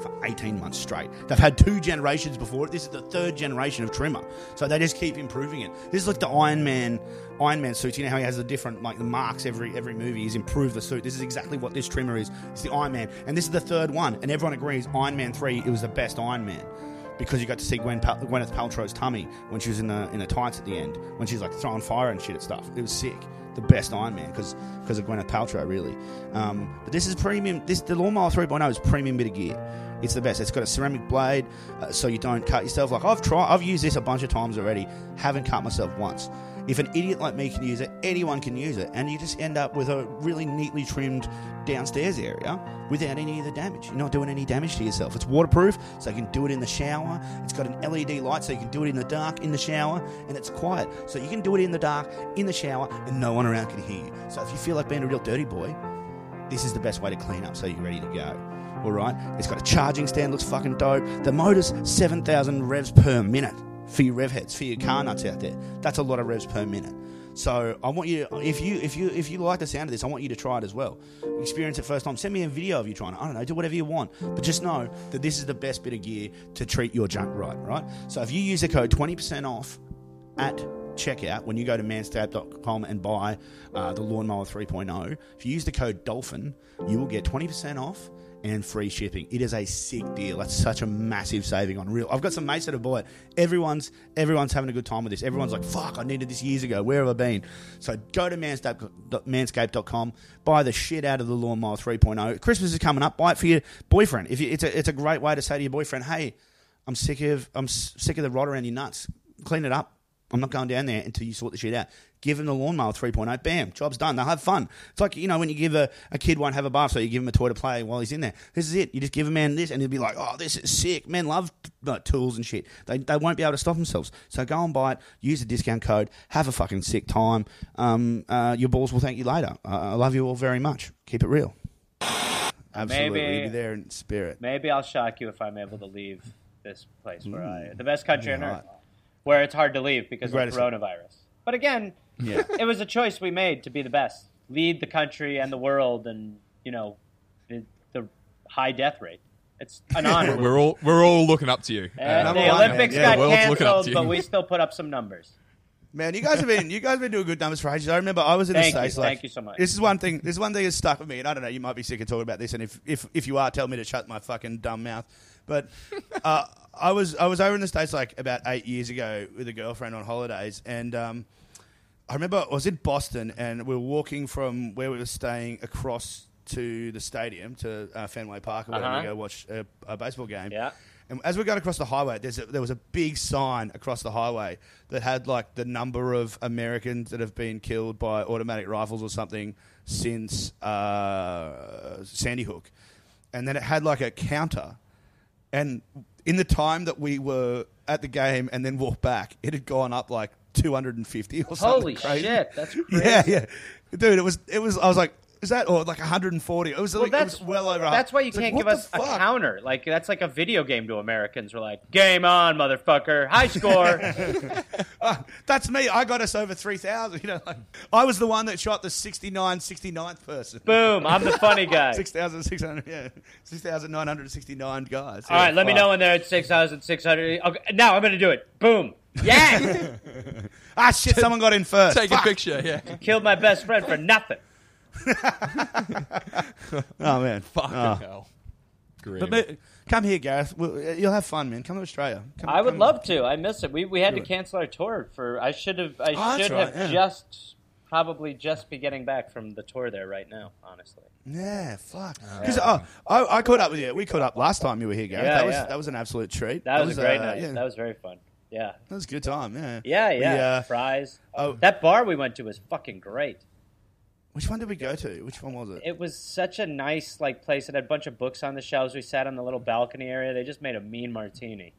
for 18 months straight. They've had two generations before it. This is the third generation of trimmer. So they just keep improving it. This is like the Iron Man Iron Man suits. You know how he has the different like the marks every every movie. He's improved the suit. This is exactly what this trimmer is. It's the Iron Man. And this is the third one. And everyone agrees Iron Man 3 it was the best Iron Man. Because you got to see Gwen Gwyneth Paltrow's tummy when she was in the in the tights at the end, when she's like throwing fire and shit at stuff. It was sick the best Iron Man because because of Gwyneth Paltrow, really. Um, but this is premium. This the Lawnmower 3.0 is premium bit of gear. It's the best. It's got a ceramic blade, uh, so you don't cut yourself. Like I've tried, I've used this a bunch of times already. Haven't cut myself once. If an idiot like me can use it, anyone can use it, and you just end up with a really neatly trimmed downstairs area without any of the damage. You're not doing any damage to yourself. It's waterproof, so you can do it in the shower. It's got an LED light, so you can do it in the dark in the shower, and it's quiet, so you can do it in the dark in the shower, and no one around can hear you. So if you feel like being a real dirty boy, this is the best way to clean up so you're ready to go. All right, it's got a charging stand, looks fucking dope. The motor's 7,000 revs per minute for your rev heads, for your car nuts out there. That's a lot of revs per minute. So I want you, if you if you if you like the sound of this, I want you to try it as well. Experience it first time. Send me a video of you trying it. I don't know, do whatever you want, but just know that this is the best bit of gear to treat your junk right. Right. So if you use the code 20% off at checkout when you go to manscaped.com and buy uh, the lawnmower 3.0 if you use the code dolphin you will get 20% off and free shipping. It is a sick deal. That's such a massive saving on real. I've got some mates that have bought it. Everyone's everyone's having a good time with this. Everyone's like, "Fuck, I needed this years ago. Where have I been?" So go to manscaped, manscaped.com, buy the shit out of the lawnmower 3.0. Christmas is coming up. Buy it for your boyfriend. If you, it's a it's a great way to say to your boyfriend, "Hey, I'm sick of I'm sick of the rot around your nuts. Clean it up. I'm not going down there until you sort the shit out. Give them the lawnmower 3.0. Bam, job's done. They'll have fun. It's like you know when you give a, a kid won't have a bath, so you give him a toy to play while he's in there. This is it. You just give a man this, and he'll be like, "Oh, this is sick." Men love like, tools and shit. They, they won't be able to stop themselves. So go and buy it. Use the discount code. Have a fucking sick time. Um, uh, your balls will thank you later. Uh, I love you all very much. Keep it real. Absolutely, Maybe- be there in spirit. Maybe I'll shock you if I'm able to leave this place where I, the best country on earth, where it's hard to leave because of coronavirus. But again, Yeah. it was a choice we made to be the best, lead the country and the world, and you know, the, the high death rate. It's an honor. We're all we're all looking up to you. and Number the Olympics man. Yeah, got the world's up canceled, to you. but we still put up some numbers. Man, you guys have been you guys have been doing good numbers for ages. I remember I was in Thank the you, states. Like, thank you so much. This is one thing. This is one thing that's stuck with me, and I don't know. You might be sick of talking about this, and if if, if you are, tell me to shut my fucking dumb mouth. But uh, I was I was over in the states like about eight years ago with a girlfriend on holidays, and um, I remember I was in Boston, and we were walking from where we were staying across to the stadium to uh, Fenway Park, where Uh-huh. we go watch a, a baseball game. Yeah. And as we're going across the highway, there's a, there was a big sign across the highway that had like the number of Americans that have been killed by automatic rifles or something since uh, Sandy Hook, and then it had like a counter, and in the time that we were at the game and then walked back, it had gone up like 250 or something. Holy crazy. shit, that's crazy. Yeah, yeah, dude. It was it was. I was like, is that or like 140? It was Well, like, that's was well over. That's why you can't what give us a counter. Like that's like a video game to Americans. We're like, game on, motherfucker, high score. Ah, that's me. I got us over 3,000. You know, like, I was the one that shot the 69, 69th person. Boom, I'm the funny guy. 6,600, yeah. 6,969 guys. All right, let me know when they're at six thousand six hundred. Okay, now I'm gonna do it. Boom. Yeah, Ah, shit, someone got in first. Take a picture. Yeah. killed my best friend for nothing. Oh, man. Fucking Oh. hell. Grim. But, but come here, Gareth. We'll, you'll have fun, man. Come to Australia. Come, I would come- love to. I miss it. We we had Do to it. cancel our tour for. I should have. I Oh, that's should right, have yeah. just probably just be getting back from the tour there right now. Honestly. Yeah, fuck. Because oh, I, I caught up with you. We caught up last time you were here, Gareth. Yeah, that was yeah. that was an absolute treat. That, was, a great uh, night. Yeah, That was very fun. Yeah. that was a good time. Yeah. Yeah, yeah. We, uh, Fries. oh. That bar we went to was fucking great. which one did we go to? Which one was it? It was such a nice like place. It had a bunch of books on the shelves. We sat on the little balcony area. They just made a mean martini,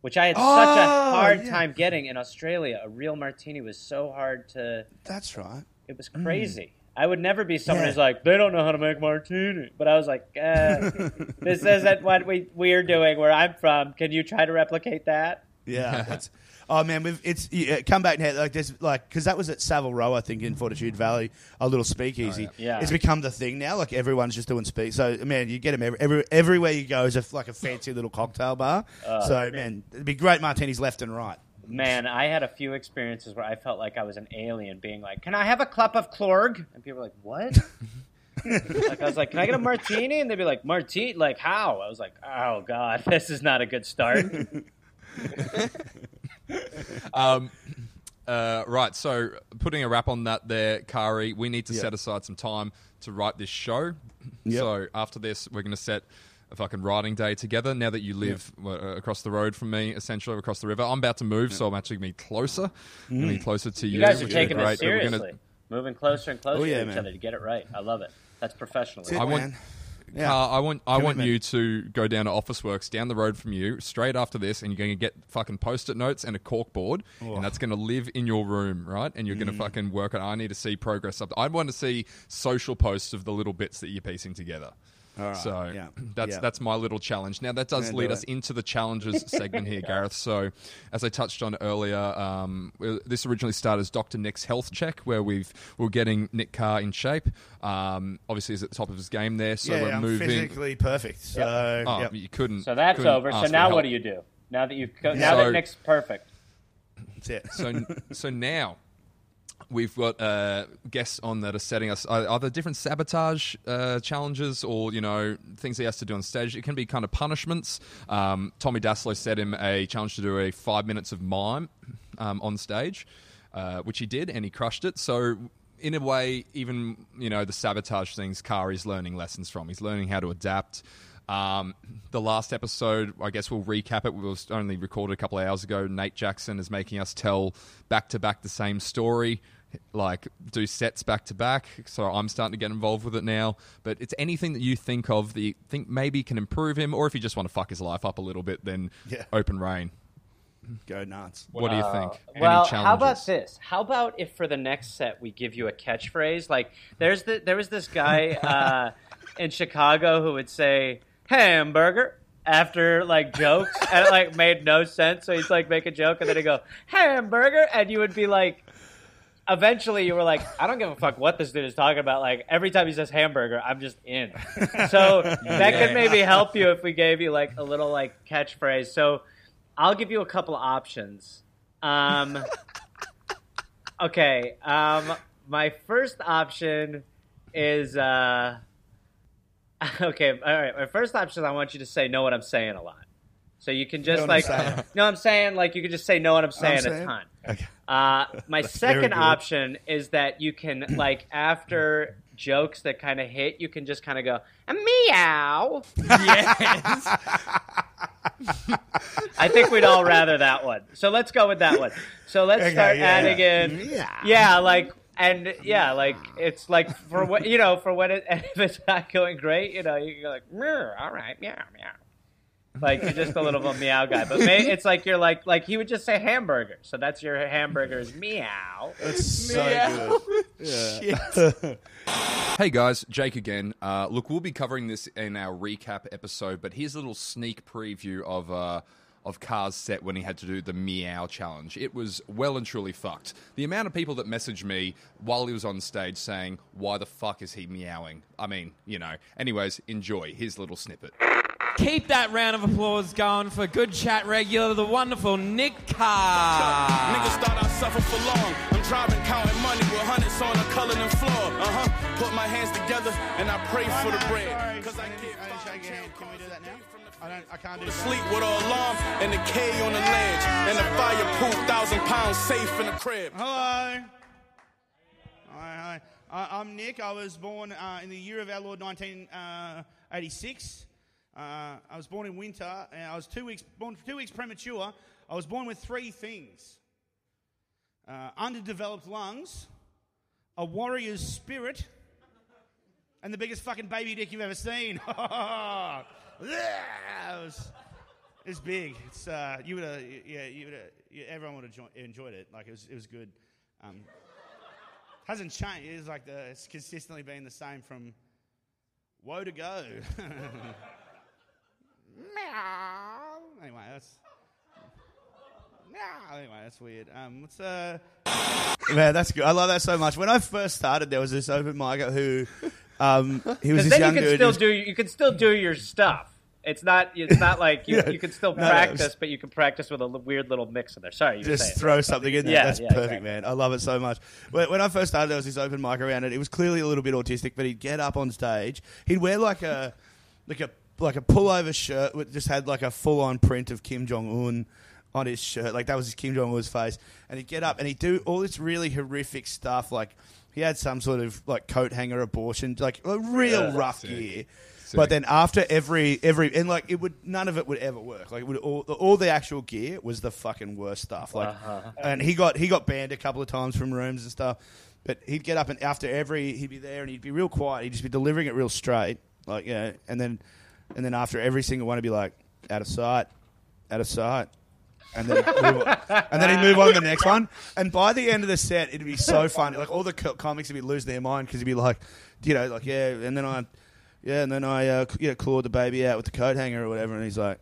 which I had such a Oh, hard yeah. time getting in Australia. A real martini was so hard to. That's right. It was crazy. I would never be someone Mm. Yeah. who's like, they don't know how to make martini. But I was like, uh, this isn't what we we're doing where I'm from. Can you try to replicate that? Yeah, that's. Oh man, we've, it's yeah, uh, come back now. Like there's like because that was at Savile Row, I think, in Fortitude Valley, a little speakeasy. Oh, yeah. it's become the thing now. Like everyone's just doing speak. So man, you get them every, every everywhere you go is a, like a fancy little cocktail bar. Oh, so man, it'd be great martinis left and right. Man, I had a few experiences where I felt like I was an alien, being like, "Can I have a cup of Clorg?" And people were like, "What?" like I was like, "Can I get a martini?" And they'd be like, "Martini? Like how?" I was like, "Oh God, this is not a good start." Um, uh, right, so putting a wrap on that there, Kari, we need to set aside some time to write this show. Yep. So after this, we're going to set a fucking writing day together. Now that you live uh, across the road from me, essentially across the river, I'm about to move, so I'm actually going to be closer. I'm going to be closer to you. You guys are taking it this but gonna- seriously, moving closer and closer Oh, yeah, to each man. other to get it right. I love it. That's professional. That's it, I want- man. Yeah. I want I want you to go down to Officeworks down the road from you straight after this, and you're going to get fucking post-it notes and a cork board, and that's going to live in your room, right? And you're going Mm. to fucking work on. I need to see progress up. I want to see social posts of the little bits that you're piecing together. All right, So yeah, that's yeah. that's my little challenge. Now that does Yeah, lead do us into the challenges segment here, Gareth. So as I touched on earlier, um, this originally started as Dr. Nick's health check, where we've we're getting Nick Carr in shape. Um, obviously, he's at the top of his game there, so yeah, we're I'm moving. physically perfect. So Oh, yep, you couldn't. So that's couldn't over. So now what do you do? Now that you've co- now So- that Nick's perfect. that's it. So so now, We've got uh, guests on that are setting us either different sabotage uh, challenges or you know things he has to do on stage. It can be kind of punishments. Um, Tommy Dassalo set him a challenge to do a five minutes of mime um, on stage, uh, which he did, and he crushed it. So in a way, even you know the sabotage things, Kari's learning lessons from. He's learning how to adapt. Um, the last episode, I guess we'll recap it. We was only recorded a couple of hours ago. Nate Jackson is making us tell back to back the same story, like do sets back to back. So I'm starting to get involved with it now. But it's anything that you think of that you think maybe can improve him, or if you just want to fuck his life up a little bit, then Yeah. open rain. Go nuts. What do you think? Any Well, how about this? How about if for the next set we give you a catchphrase? Like there's the there was this guy uh, in Chicago who would say hamburger after like jokes and it like made no sense. So he's like make a joke and then he'd go hamburger and you would be like eventually you were like, I don't give a fuck what this dude is talking about. Like every time he says hamburger, I'm just in. So that could maybe help you if we gave you like a little like catchphrase. So I'll give you a couple of options. Um, okay. Um, my first option is uh, okay. All right. My first option, is I want you to say "know what I'm saying" a lot. So you can just Know like, I'm saying. no, I'm saying like you can just say "know what I'm saying" a saying? ton. Okay. Uh, my second option is that you can like after jokes that kind of hit, you can just kind of go meow. Yes. I think we'd all rather that one. So let's go with that one. So let's Okay, start yeah, adding yeah. in, Yeah. yeah, like and yeah, like it's like for what you know for when it if it's not going great, you know, you can go like, all right, meow, meow. Like you're just a little bit meow guy, but may, it's like you're like like he would just say hamburger, so that's your hamburger's meow. That's so good. Yeah. Hey guys, Jake again. Uh, look, we'll be covering this in our recap episode, but here's a little sneak preview of uh, of Carr's set when he had to do the meow challenge. It was well and truly fucked. The amount of people that messaged me while he was on stage saying, "Why the fuck is he meowing?" I mean, you know. Anyways, enjoy his little snippet. Keep that round of applause going for good chat regular, the wonderful Nick Carr. Niggas thought I suffered for long. I'm driving, counting money with hundreds on the colored floor. Uh huh. Put my hands together and I pray for the bread. Cause I can't I don't. I can't do that. sleep with an alarm and a K on the ledge and a fireproof thousand pounds safe in the crib. Hello. Hi, hi. Uh, I'm Nick. I was born uh, in the year of our Lord 1986. Uh, I was born in winter, and I was two weeks born two weeks premature. I was born with three things: uh, underdeveloped lungs, a warrior's spirit, and the biggest fucking baby dick you've ever seen. Yeah, it was, it was big. It's uh, you would have, yeah, you would yeah, everyone would have jo- enjoyed it. Like it was, it was good. Um, hasn't changed. It's like the, it's consistently been the same from woe to go. Meow. Anyway, that's. Meow. Anyway, that's weird. Um, what's uh? Man, that's good. I love that so much. When I first started, there was this open micer who, um, he was this then young you can dude. still who's- do you can still do your stuff. It's not it's not like you, you can still No, no, practice, it's- but you can practice with a weird little mix in there. Sorry, you were just saying. throw something in there. Yeah, That's yeah, perfect, exactly. man. I love it so much. When, when I first started, there was this open mic around it. It was clearly a little bit autistic, but he'd get up on stage. He'd wear like a like a like a pullover shirt that just had like a full on print of Kim Jong Un on his shirt. Like that was his Kim Jong Un's face. And he'd get up and he'd do all this really horrific stuff. Like he had some sort of like coat hanger abortion, like a real rough gear. But then after every every and like it would none of it would ever work. Like it would all, all the actual gear was the fucking worst stuff. Like uh-huh. and he got he got banned a couple of times from rooms and stuff. But he'd get up and after every he'd be there and he'd be real quiet. He'd just be delivering it real straight. Like yeah, and then and then after every single one he'd be like out of sight, out of sight. And then, he'd move on. and then he'd move on to the next one. And by the end of the set, it'd be so funny. Like all the co- comics would be losing their mind because he'd be like, you know, like yeah. And then I, yeah, and then I, uh, c- yeah, clawed the baby out with the coat hanger or whatever. And he's like,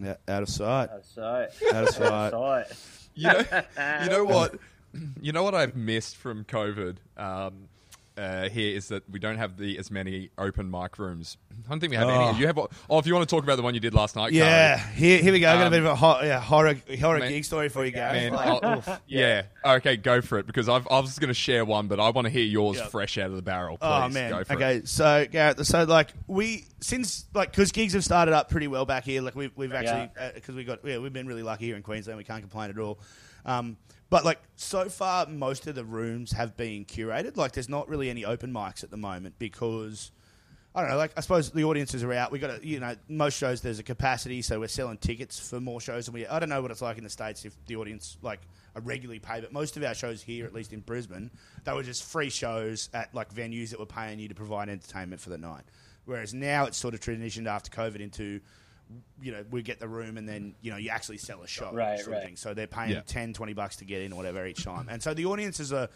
yeah, out of sight, out of sight, out of I sight. saw it. You know, you know what? You know what I've missed from COVID. Um, uh, here is that we don't have the as many open mic rooms. I don't think we have Oh. any. You have? Oh, if you want to talk about the one you did last night, Yeah, Kari. here, here we go. I got a Um, bit of a hor- yeah, horror horror man- gig story for you guys. Man, Like, yeah. Okay, go for it because I've, I was going to share one, but I want to hear yours Yep. fresh out of the barrel. Please, Oh man. go for okay, it. so Gareth, so like we since like because gigs have started up pretty well back here. Like we've we've actually because we got yeah we've been really lucky here in Queensland. We can't complain at all. Um, but like so far, most of the rooms have been curated. Like there's not really any open mics at the moment because. I don't know. Like I suppose the audiences are out. We got to, you know, most shows there's a capacity, so we're selling tickets for more shows. And we, I don't know what it's like in the states if the audience like are regularly paid, but most of our shows here, at least in Brisbane, they were just free shows at like venues that were paying you to provide entertainment for the night. Whereas now it's sort of transitioned after COVID into, you know, we get the room and then you know you actually sell a show, Right, sort of right. thing. So they're paying Yeah. 10, 20 bucks to get in or whatever each time, and so the audiences are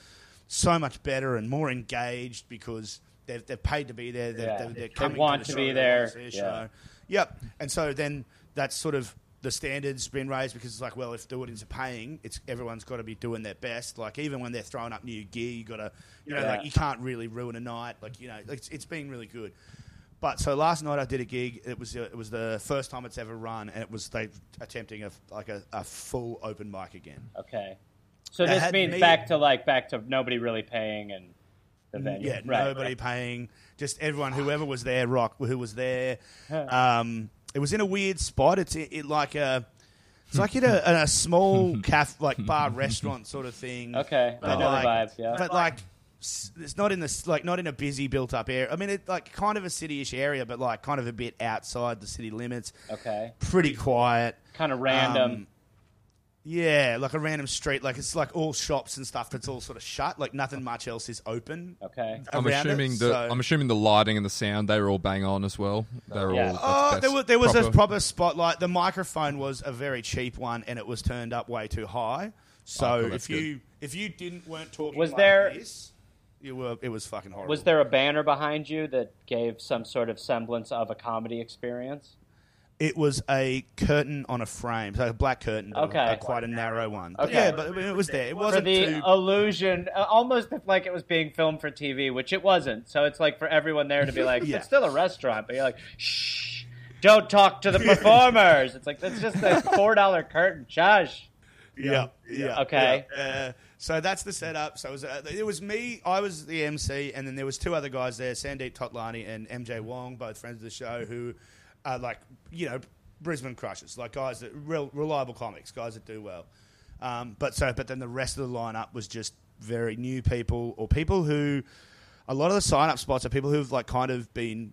so much better and more engaged because they've, they've paid to be there. They're, Yeah. they're, they're They want to, to the be there. to Yeah. show. Yep. And so then that's sort of the standards been raised because it's like, well, if the audience are paying, it's everyone's got to be doing their best. Like even when they're throwing up new gear, you got to, you know, Yeah. like you can't really ruin a night. Like you know, it's, it's been really good. But so last night I did a gig. It was it was the first time it's ever run, and it was they attempting a like a, a full open mic again. Okay. So They this had means me- back to like back to nobody really paying and the venue. Yeah, Right, nobody right. paying. Just everyone, whoever was there, rock, who was there. Um, it was in a weird spot. It's it, it like a, it's like in a, in a small caf, like bar restaurant sort of thing. Okay, I know like, the vibe. Yeah. But like, s- it's not in this like not in a busy built up area. I mean, it's like kind of a city-ish area, but like kind of a bit outside the city limits. okay. Pretty quiet. Kind of random. Um, yeah, like a random street. Like it's like all shops and stuff that's all sort of shut. Like nothing much else is open. okay. I'm around it, assuming the so- I'm assuming the lighting and the sound they were all bang on as well. They were Yeah. all. Oh, there was, there was a proper. proper spotlight. The microphone was a very cheap one, and it was turned up way too high. So Oh, cool, that's if you if you didn't weren't talking, Was like there- this, you were it was fucking horrible. Was there a banner behind you that gave some sort of semblance of a comedy experience? It was a curtain on a frame, so a black curtain, but a- Okay. a- quite a narrow one. But Okay. Yeah, but it was there. It wasn't the too. illusion, uh, almost like it was being filmed for TV, which it wasn't. So it's like for everyone there to be like, Yeah. it's still a restaurant, but you're like, shh, don't talk to the performers. it's like that's just a four dollar curtain. Shush. Yeah, yeah. Okay. yeah. Uh, so that's the setup. So it was, uh, it was me. I was the MC, and then there was two other guys there: Sandeep Totlani and MJ Wong, both friends of the show, who are like you know Brisbane crushers, like guys that real reliable comics, guys that do well. Um, but so, but then the rest of the lineup was just very new people or people who. A lot of the sign up spots are people who've like kind of been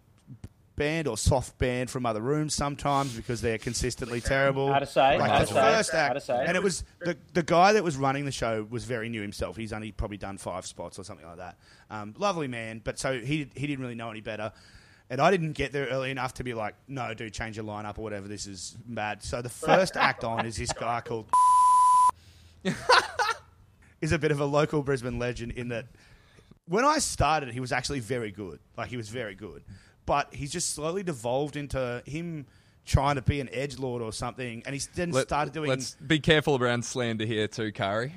banned or soft banned from other rooms sometimes because they're consistently terrible. Out of sight, Like the first act, out of sight. and it was the the guy that was running the show was very new himself. He's only probably done five spots or something like that. Um, lovely man, but so he he didn't really know any better. And I didn't get there early enough to be like, no, dude, change your lineup or whatever. This is bad. So the first act on is this guy called is a bit of a local Brisbane legend in that when I started, he was actually very good. Like he was very good, but he's just slowly devolved into him trying to be an edge lord or something, and he then Let, started doing. Let's be careful around slander here too, Kari.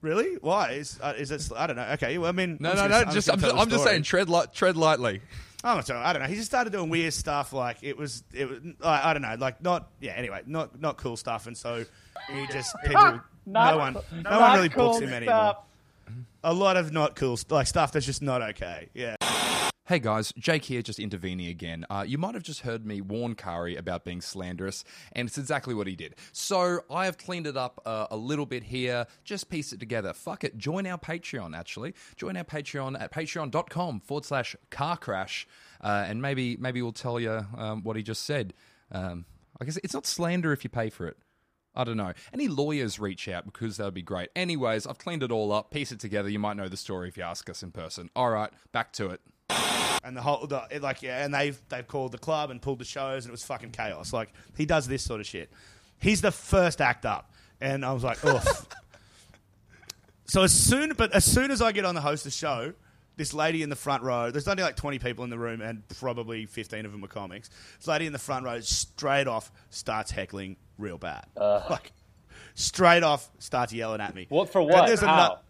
Really? Why is uh, is it? I don't know. Okay, well, I mean, No, I'm no, gonna- no. Just I'm, tell just, the I'm just saying, tread light, tread lightly. I'm not sure. I don't know. He just started doing weird stuff. Like it was, it was. I, I don't know. Like not. Yeah. Anyway, not not cool stuff. And so he just people. Not no one. No one really cool books him anymore. A lot of not cool, st- like stuff that's just not okay. Yeah. Hey guys, Jake here, just intervening again. Uh, you might have just heard me warn Kari about being slanderous, and it's exactly what he did. So I have cleaned it up uh, a little bit here, just piece it together. Fuck it, join our Patreon actually. Join our Patreon at patreon.com forward slash car crash, uh, and maybe maybe we'll tell you um, what he just said. Um, I guess it's not slander if you pay for it. I don't know. Any lawyers reach out because that would be great. Anyways, I've cleaned it all up, piece it together. You might know the story if you ask us in person. All right, back to it. And the whole the, it, like yeah, and they've they've called the club and pulled the shows, and it was fucking chaos. Like he does this sort of shit. He's the first act up, and I was like, oof. so as soon, but as soon as I get on the host of the show, this lady in the front row. There's only like 20 people in the room, and probably 15 of them are comics. This lady in the front row, straight off, starts heckling real bad. Like straight off, starts yelling at me. What for? What? there's How?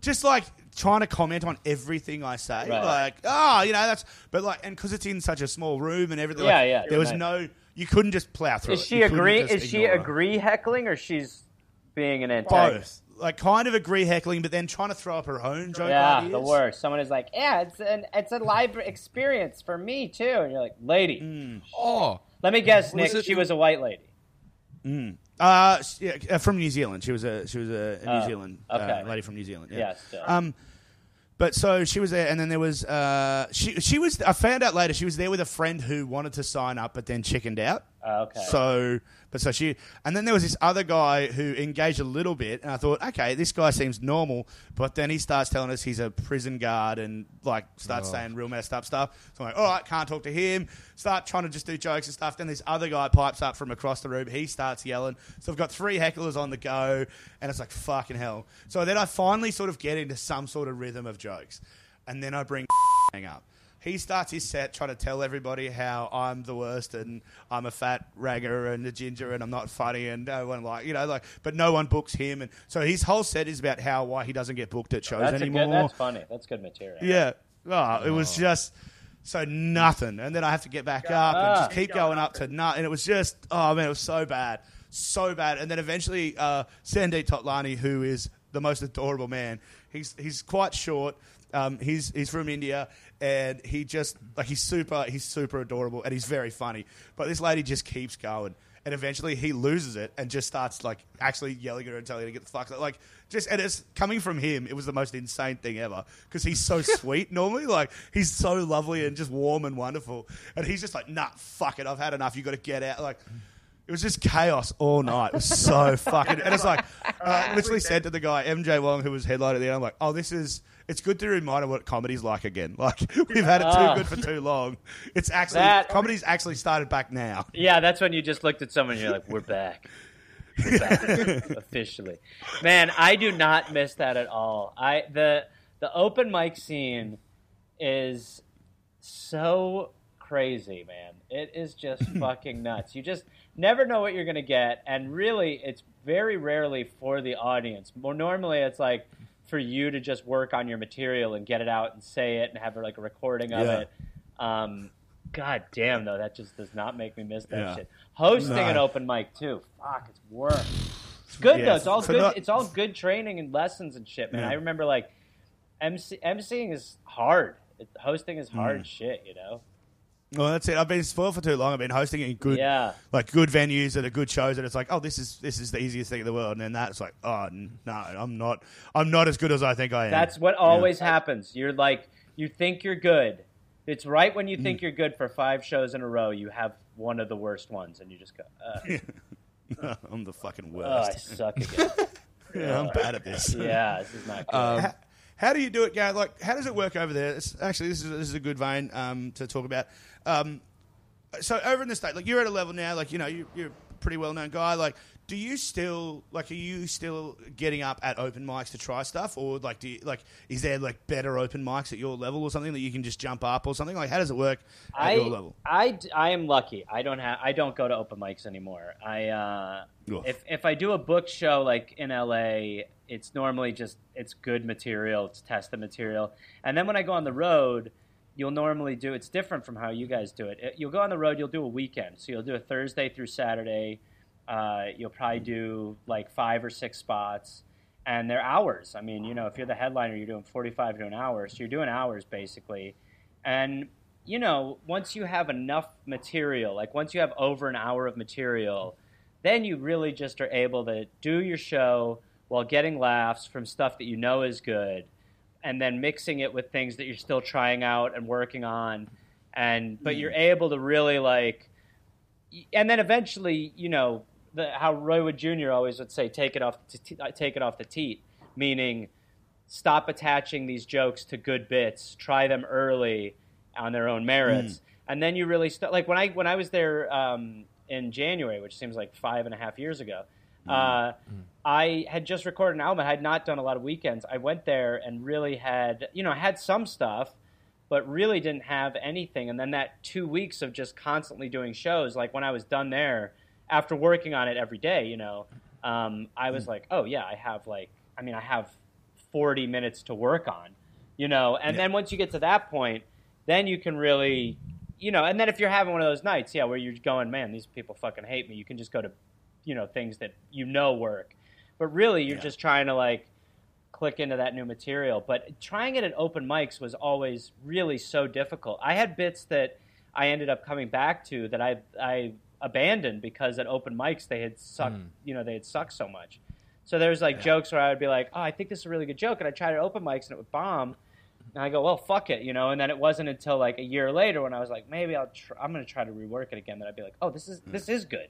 just like trying to comment on everything I say. Right. Like, oh, you know, that's but like, and because it's in such a small room and everything. Yeah, like, yeah, There was right. no. You couldn't just plow through. Is it. she You agree? Is she ignore her. agree heckling, or she's being an antagonist? Both. Like, kind of agree heckling, but then trying to throw up her own joke Yeah, ideas. the worst. Someone is like, "Yeah, it's an it's a live experience for me too," and you're like, "Lady, Mm. Oh, let me guess, Nick, it- she was a white lady." Uh, yeah, uh, from New Zealand. She was a she was a, a New Oh, Zealand okay. uh, lady from New Zealand. Yeah. Yeah, still. Um, but so she was there, and then there was uh, she she was. I found out later she was there with a friend who wanted to sign up, but then chickened out. Oh, okay. So, but so she, and then there was this other guy who engaged a little bit, and I thought, okay, this guy seems normal, but then he starts telling us he's a prison guard and like starts oh. saying real messed up stuff. So I'm like, all right, can't talk to him. Start trying to just do jokes and stuff. Then this other guy pipes up from across the room. He starts yelling. So I've got three hecklers on the go, and it's like fucking hell. So then I finally sort of get into some sort of rhythm of jokes, and then I bring hang up. He starts his set trying to tell everybody how I'm the worst and I'm a fat ragger and a ginger and I'm not funny and no one like you know like but no one books him and so his whole set is about how why he doesn't get booked at shows that's anymore. good. That's funny. That's good material. Yeah. Oh, it was just so nothing. And then I have to get back up and just keep going up to nut. And it was just, oh man, it was so bad. So bad. And then eventually, uh, Sandeep Totlani, who is the most adorable man, he's, he's quite short. Um, he's, he's from India and he just, like, he's super, he's super adorable and he's very funny. But this lady just keeps going. And eventually he loses it and just starts like actually yelling at her and telling her to get the fuck out. Like just and it's coming from him. It was the most insane thing ever because he's so sweet normally. Like he's so lovely and just warm and wonderful. And he's just like, nah, fuck it, I've had enough. You got to get out. Like it was just chaos all night. It was so fucking. And it's like, uh, literally said to the guy MJ Wong who was headlining at the end, I'm like, oh, this is. It's good to remind of what comedy's like again. Like we've had it too Ah. good for too long. It's actually That- comedy's actually started back now. Yeah, that's when you just looked at someone and you're like, "We're back." We're back officially. Man, I do not miss that at all. I the the open mic scene is so crazy, man. It is just fucking nuts. You just never know what you're going to get and really it's very rarely for the audience. More normally it's like for you to just work on your material and get it out and say it and have like a recording of Yeah. it. Um, God damn, though, that just does not make me miss that Yeah. shit. Hosting No. an open mic too, fuck, it's work. It's good Yeah, though. It's all good. not- it's all good training and lessons and shit, man. I remember like MC, emceeing is hard. It, hosting is Mm. hard shit, you know. Well, that's it. I've been spoiled for too long. I've been hosting in good, Yeah. like good venues that are good shows, and it's like, oh, this is this is the easiest thing in the world, and then that's like, oh n- no, I'm not, I'm not as good as I think I am. That's what always happens. You're like, you think you're good. It's right when you Mm. think you're good for five shows in a row, you have one of the worst ones, and you just go, uh, I'm the fucking oh, I worst. suck again. yeah, I'm bad at this. yeah, this is not good. How, do you do it, Gareth? Like, how does it work over there? It's, actually, this is this is a good vein um, to talk about. Um, so over in the state, like you're at a level now, like you know you, you're a pretty well known guy. Like, do you still like are you still getting up at open mics to try stuff, or like do you, like is there like better open mics at your level or something that you can just jump up or something? Like, how does it work at I, your level? I, I am lucky. I don't have I don't go to open mics anymore. I uh, Oof. if if I do a book show like in LA, it's normally just it's good material, it's the material, and then when I go on the road, you'll normally do it's different from how you guys do it. It- You'll go on the road, you'll do a weekend, so you'll do a Thursday through Saturday. Uh, you'll probably do like five or six spots, and they're hours. I mean, you know, if you're the headliner, you're doing 45 to an hour, so you're doing hours basically. And you know, once you have enough material, like once you have over an hour of material, then you really just are able to do your show while getting laughs from stuff that you know is good, and then mixing it with things that you're still trying out and working on, and but you're able to really like, and then eventually, you know, the, how Roy Wood Jr. always would say, "Take it off, the t- uh, take it off the teat," meaning stop attaching these jokes to good bits. Try them early on their own merits, and then you really start. Like when I when I was there um, in January, which seems like five and a half years ago. Uh, I had just recorded an album. I had not done a lot of weekends. I went there and really had, you know, I had some stuff, but really didn't have anything. And then that two weeks of just constantly doing shows, like when I was done there, after working on it every day, you know, um, I was like, oh yeah, I have like, I mean, I have 40 minutes to work on, you know. And then once you get to that point, then you can really, you know. And then if you're having one of those nights, yeah, where you're going, man, these people fucking hate me, you can just go to, you know, things that you know work. But really, you're just trying to like click into that new material. But trying it at open mics was always really so difficult. I had bits that I ended up coming back to that I I abandoned because at open mics they had sucked, hmm. you know, they had sucked so much. So there's like jokes where I would be like, "Oh, I think this is a really good joke," and I tried it at open mics and it would bomb. And I go, "Well, fuck it," you know. And then it wasn't until like a year later when I was like, "Maybe I'll tr- I'm going to try to rework it again." That I'd be like, "Oh, this is hmm. this is good."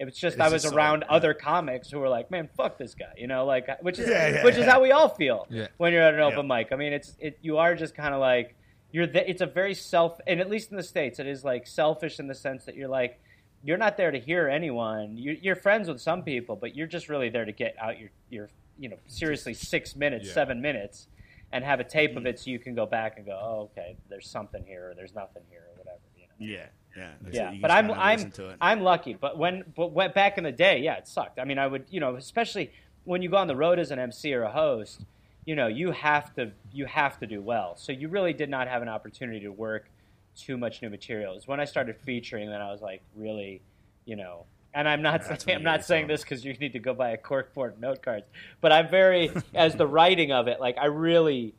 It was just This I was around yeah. other comics who were like, "Man, fuck this guy," you know, like which is Yeah, yeah, which is how we all feel Yeah. when you're at an open Yeah. mic. I mean, it's it you are just kind of like you're the, it's a very self and at least in the states it is like selfish in the sense that you're like you're not there to hear anyone. You're, you're friends with some people, but you're just really there to get out your your you know seriously six minutes, Yeah. seven minutes, and have a tape of mm. it so you can go back and go, oh okay, there's something here or there's nothing here or whatever. You know? Yeah, yeah, Yeah, but I'm I'm listen to it. I'm lucky. But when but when, back in the day, yeah, it sucked. I mean, I would you know, especially when you go on the road as an MC or a host, you know, you have to you have to do well. So you really did not have an opportunity to work too much new material. It when I started featuring that I was like really, you know. And I'm not That's saying, I'm not saying this because you need to go buy a corkboard and note cards, but I'm very as the writing of it. Like I really,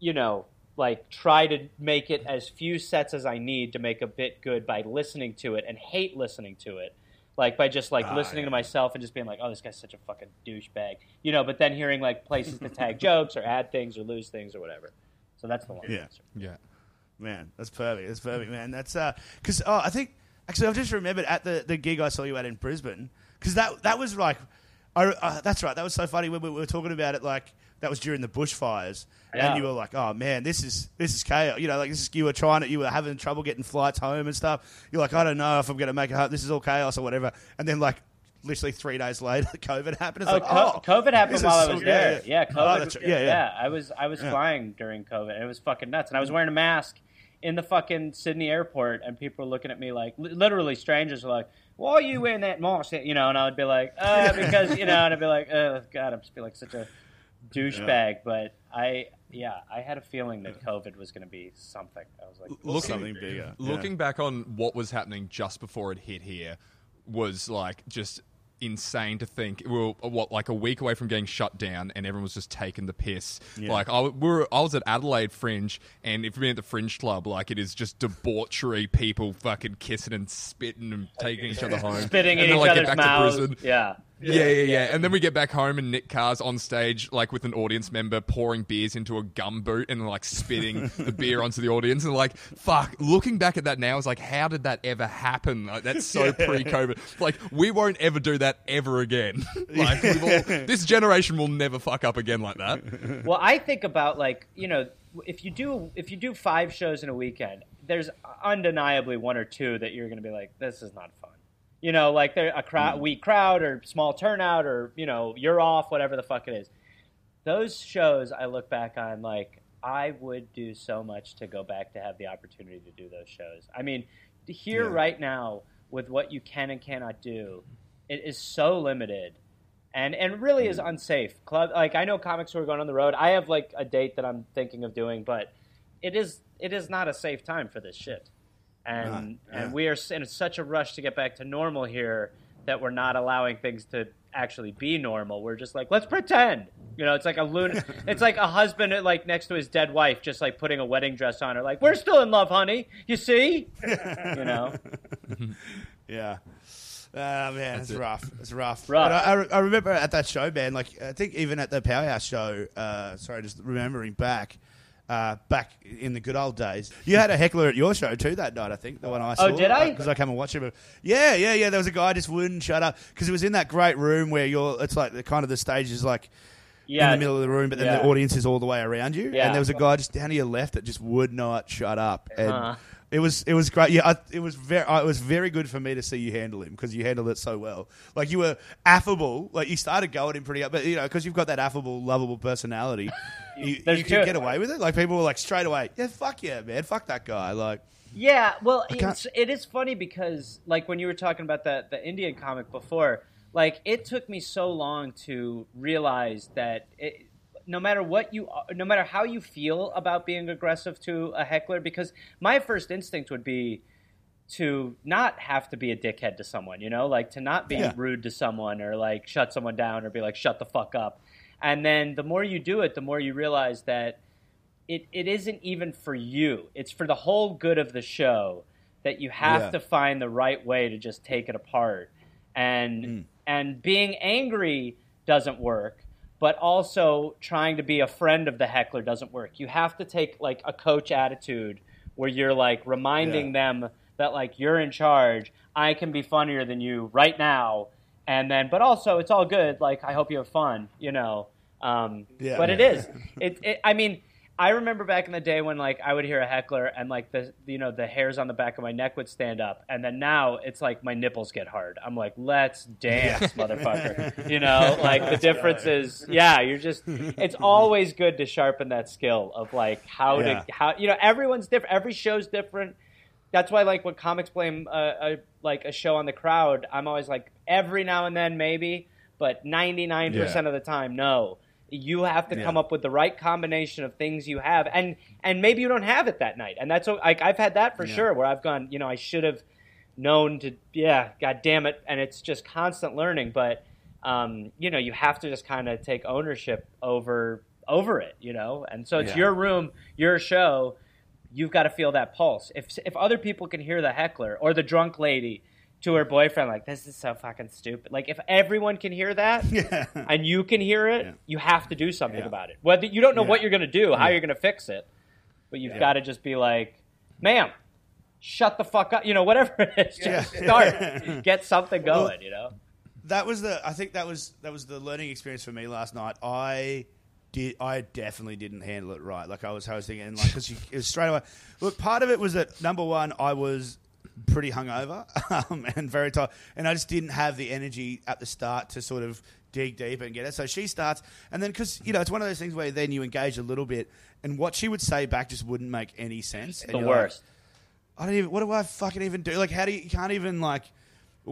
you know, like try to make it as few sets as I need to make a bit good by listening to it and hate listening to it. Like by just like Ah, listening yeah. to myself and just being like, oh, this guy's such a fucking douchebag, you know. But then hearing like places to tag jokes or add things or lose things or whatever. So that's the one. Yeah. answer. Yeah. Man, that's perfect. That's perfect, man. That's uh, because oh, I think actually I've just remembered at the, the gig I saw you at in Brisbane because that that was like, I, uh, that's right. That was so funny when we were talking about it. Like that was during the bushfires, Yeah. and you were like, oh man, this is this is chaos. You know, like this is you were trying to you were having trouble getting flights home and stuff. You're like, I don't know if I'm going to make it home. This is all chaos or whatever. And then like. Literally three days later, COVID happened. It's Oh, like, co- oh, COVID happened while I was there. yeah, Yeah, yeah. COVID. Oh. Yeah, yeah. I was I was flying during COVID, and it was fucking nuts. And I was wearing a mask in the fucking Sydney airport, and people were looking at me like, literally, strangers were like, "Why are you wearing that mask?" You know, and I would be like, "Uh, because you know," and I'd be like, "Oh God, I'm just feel like such a douchebag." But I, yeah, I had a feeling that COVID was going to be something. I was like, Looking, something bigger. Yeah. back on what was happening just before it hit here was like just insane to think we were what like a week away from getting shut down and everyone was just taking the piss Yeah. like I, we were, I was at Adelaide Fringe and if you've been at the Fringe Club like it is just debauchery people fucking kissing and spitting and taking each other home spitting and in each like, other's mouths. Yeah. Yeah, yeah, yeah. And then we get back home and Nick Carr's on stage, like with an audience member pouring beers into a gum boot and like spitting the beer onto the audience. And like, fuck, looking back at that now is like, how did that ever happen? Like, that's so pre COVID. Like, we won't ever do that ever again. like, we've all, this generation will never fuck up again like that. well i think about like you know if you do if you do five shows in a weekend there's undeniably one or two that you're going to be like this is not fun you know like they're a crowd mm. weak crowd or small turnout or you know you're off whatever the fuck it is those shows i look back on like i would do so much to go back to have the opportunity to do those shows i mean here Yeah. right now with what you can and cannot do it is so limited and and really is mm. unsafe. Club like I know comics who are going on the road. I have like a date that I'm thinking of doing, but it is it is not a safe time for this shit. And Right, yeah. and we are in such a rush to get back to normal here that we're not allowing things to actually be normal. We're just like let's pretend. You know, it's like a loon. it's like a husband like next to his dead wife, just like putting a wedding dress on her. Like we're still in love, honey. You see? you know. Yeah. Ah man, it's it. rough. It's rough. Rough. But I, I, I remember at that show, man. Like I think even at the Powerhouse show. Uh, sorry, just remembering back. Uh, back in the good old days, you had a heckler at your show too that night. I think the one I saw. Oh, did I? Because I came and watched him. Yeah, yeah, yeah. There was a guy just wouldn't shut up because it was in that great room where you're. It's like the kind of the stage is like Yeah. in the middle of the room, but then Yeah. the audience is all the way around you. Yeah. And there was a guy just down to your left that just would not shut up. And Uh-huh. it was it was great. Yeah, I, it was very uh, it was very good for me to see you handle him because you handled it so well. Like you were affable. Like you started going him pretty up, but you know because you've got that affable, lovable personality, you, you could get away with it. Like people were like straight away, yeah, fuck yeah, man, fuck that guy. Like Yeah, well, it's, it is funny because, like, when you were talking about the the Indian comic before, like, it took me so long to realize that it, no matter what you, no matter how you feel about being aggressive to a heckler, because my first instinct would be to not have to be a dickhead to someone, you know, like to not be Yeah. rude to someone or like shut someone down or be like shut the fuck up. And then the more you do it, the more you realize that it, it isn't even for you. It's for the whole good of the show that you have Yeah. to find the right way to just take it apart. And Mm. and being angry doesn't work, but also trying to be a friend of the heckler doesn't work. You have to take like a coach attitude where you're like reminding them that like you're in charge. I can be funnier than you right now. And then but also it's all good. Like I hope you have fun, you know. Um, Yeah. but it is. It, it. I mean, I remember back in the day when like I would hear a heckler and like the you know the hairs on the back of my neck would stand up, and then now it's like my nipples get hard. I'm like, let's dance, motherfucker. You know, like the difference is, yeah, you're just. It's always good to sharpen that skill of like how Yeah. to how you know everyone's different. Every show's different. That's why like when comics blame a like a show on the crowd, I'm always like every now and then maybe, but 99 percent of the time no. You have to Yeah. come up with the right combination of things you have, and and maybe you don't have it that night, and that's like I've had that for sure, where I've gone, you know, I should have known to, yeah, god damn it, and it's just constant learning, but um, you know, you have to just kind of take ownership over over it, you know, and so it's Yeah. your room, your show, you've got to feel that pulse. If if other people can hear the heckler or the drunk lady to her boyfriend, like this is so fucking stupid. Like if everyone can hear that and you can hear it, Yeah. you have to do something Yeah. about it. Whether you don't know Yeah. what you're going to do, how you're going to fix it, but you've got to just be like, "Ma'am, shut the fuck up." You know, whatever it is, just Yeah. start, get something Well, going. You know. that was the I think that was that was the learning experience for me last night. I did I definitely didn't handle it right. Like I was hosting and like because it was straight away. Look, part of it was that number one, I was pretty hungover um, and very tired, and I just didn't have the energy at the start to sort of dig deep and get it. So she starts, and then because you know it's one of those things where then you engage a little bit, and what she would say back just wouldn't make any sense. The you're like, worst. I don't even. What do I fucking even do? Like, how do you, you can't even like.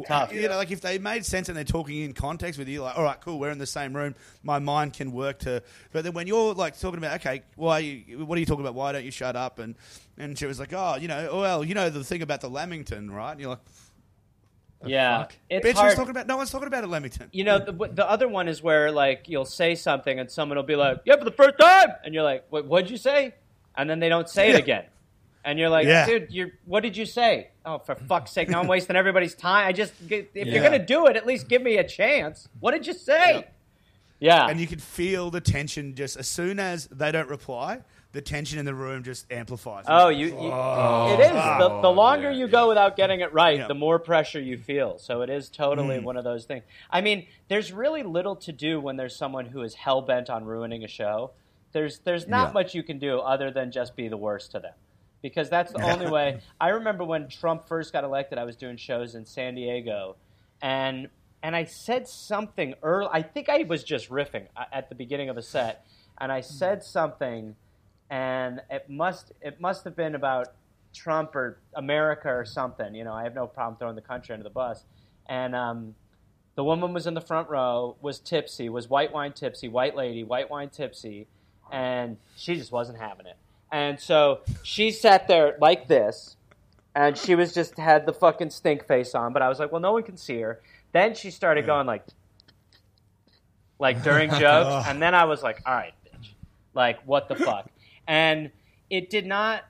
Tough. You know, like if they made sense and they're talking in context with you, like, all right, cool, we're in the same room. My mind can work to. But then when you're like talking about, okay, why? Are You, what are you talking about? Why don't you shut up? And and she was like, oh, you know, well, you know the thing about the Lamington, right? And you're like, yeah, it's bitch, hard. talking about? No one's talking about a Lamington. you know, the, the other one is where like you'll say something and someone will be like, "Yeah, for the first time," and you're like, "What? What'd you say?" And then they don't say it again, and you're like, Yeah. "Dude, you're what did you say?" Oh, for fuck's sake! Now I'm wasting everybody's time. I just if Yeah. you're gonna do it, at least give me a chance. What did you say? Yeah, And you can feel the tension just as soon as they don't reply. The tension in the room just amplifies. Oh, you, you it is. The, the longer you go without getting it right, Yeah. the more pressure you feel. So it is totally Mm. one of those things. I mean, there's really little to do when there's someone who is hell bent on ruining a show. There's there's not Yeah. much you can do other than just be the worst to them. Because that's the only way. I remember when Trump first got elected, I was doing shows in San Diego and and I said something early. I think I was just riffing at the beginning of a set, and I said something, and it must it must have been about Trump or America or something. You know, I have no problem throwing the country under the bus, and um, the woman was in the front row, was tipsy, was white wine tipsy, white lady, white wine tipsy, and she just wasn't having it. And so she sat there like this, and she was just had the fucking stink face on. But I was like, well, no one can see her. Then she started going like, like during jokes, oh. and then I was like, all right, bitch, like what the fuck? And it did not.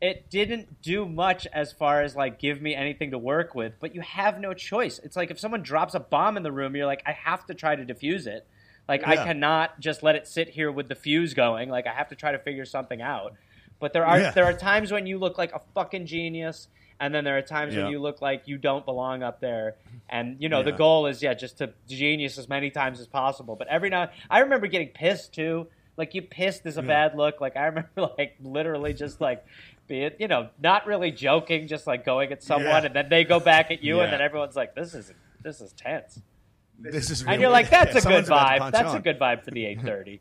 It didn't do much as far as like give me anything to work with, but you have no choice. It's like if someone drops a bomb in the room, you're like, I have to try to defuse it. Like I cannot just let it sit here with the fuse going. Like I have to try to figure something out. But there are Yeah. there are times when you look like a fucking genius, and then there are times when you look like you don't belong up there. And you know the goal is yeah, just to genius as many times as possible. But every now I remember getting pissed too. Like you pissed is a bad look. Like I remember like literally just like being you know not really joking, just like going at someone, Yeah. and then they go back at you, Yeah. and then everyone's like, this is this is tense. This is And you're like, that's a good someone's about to vibe. That's on. a good vibe for the 8:30.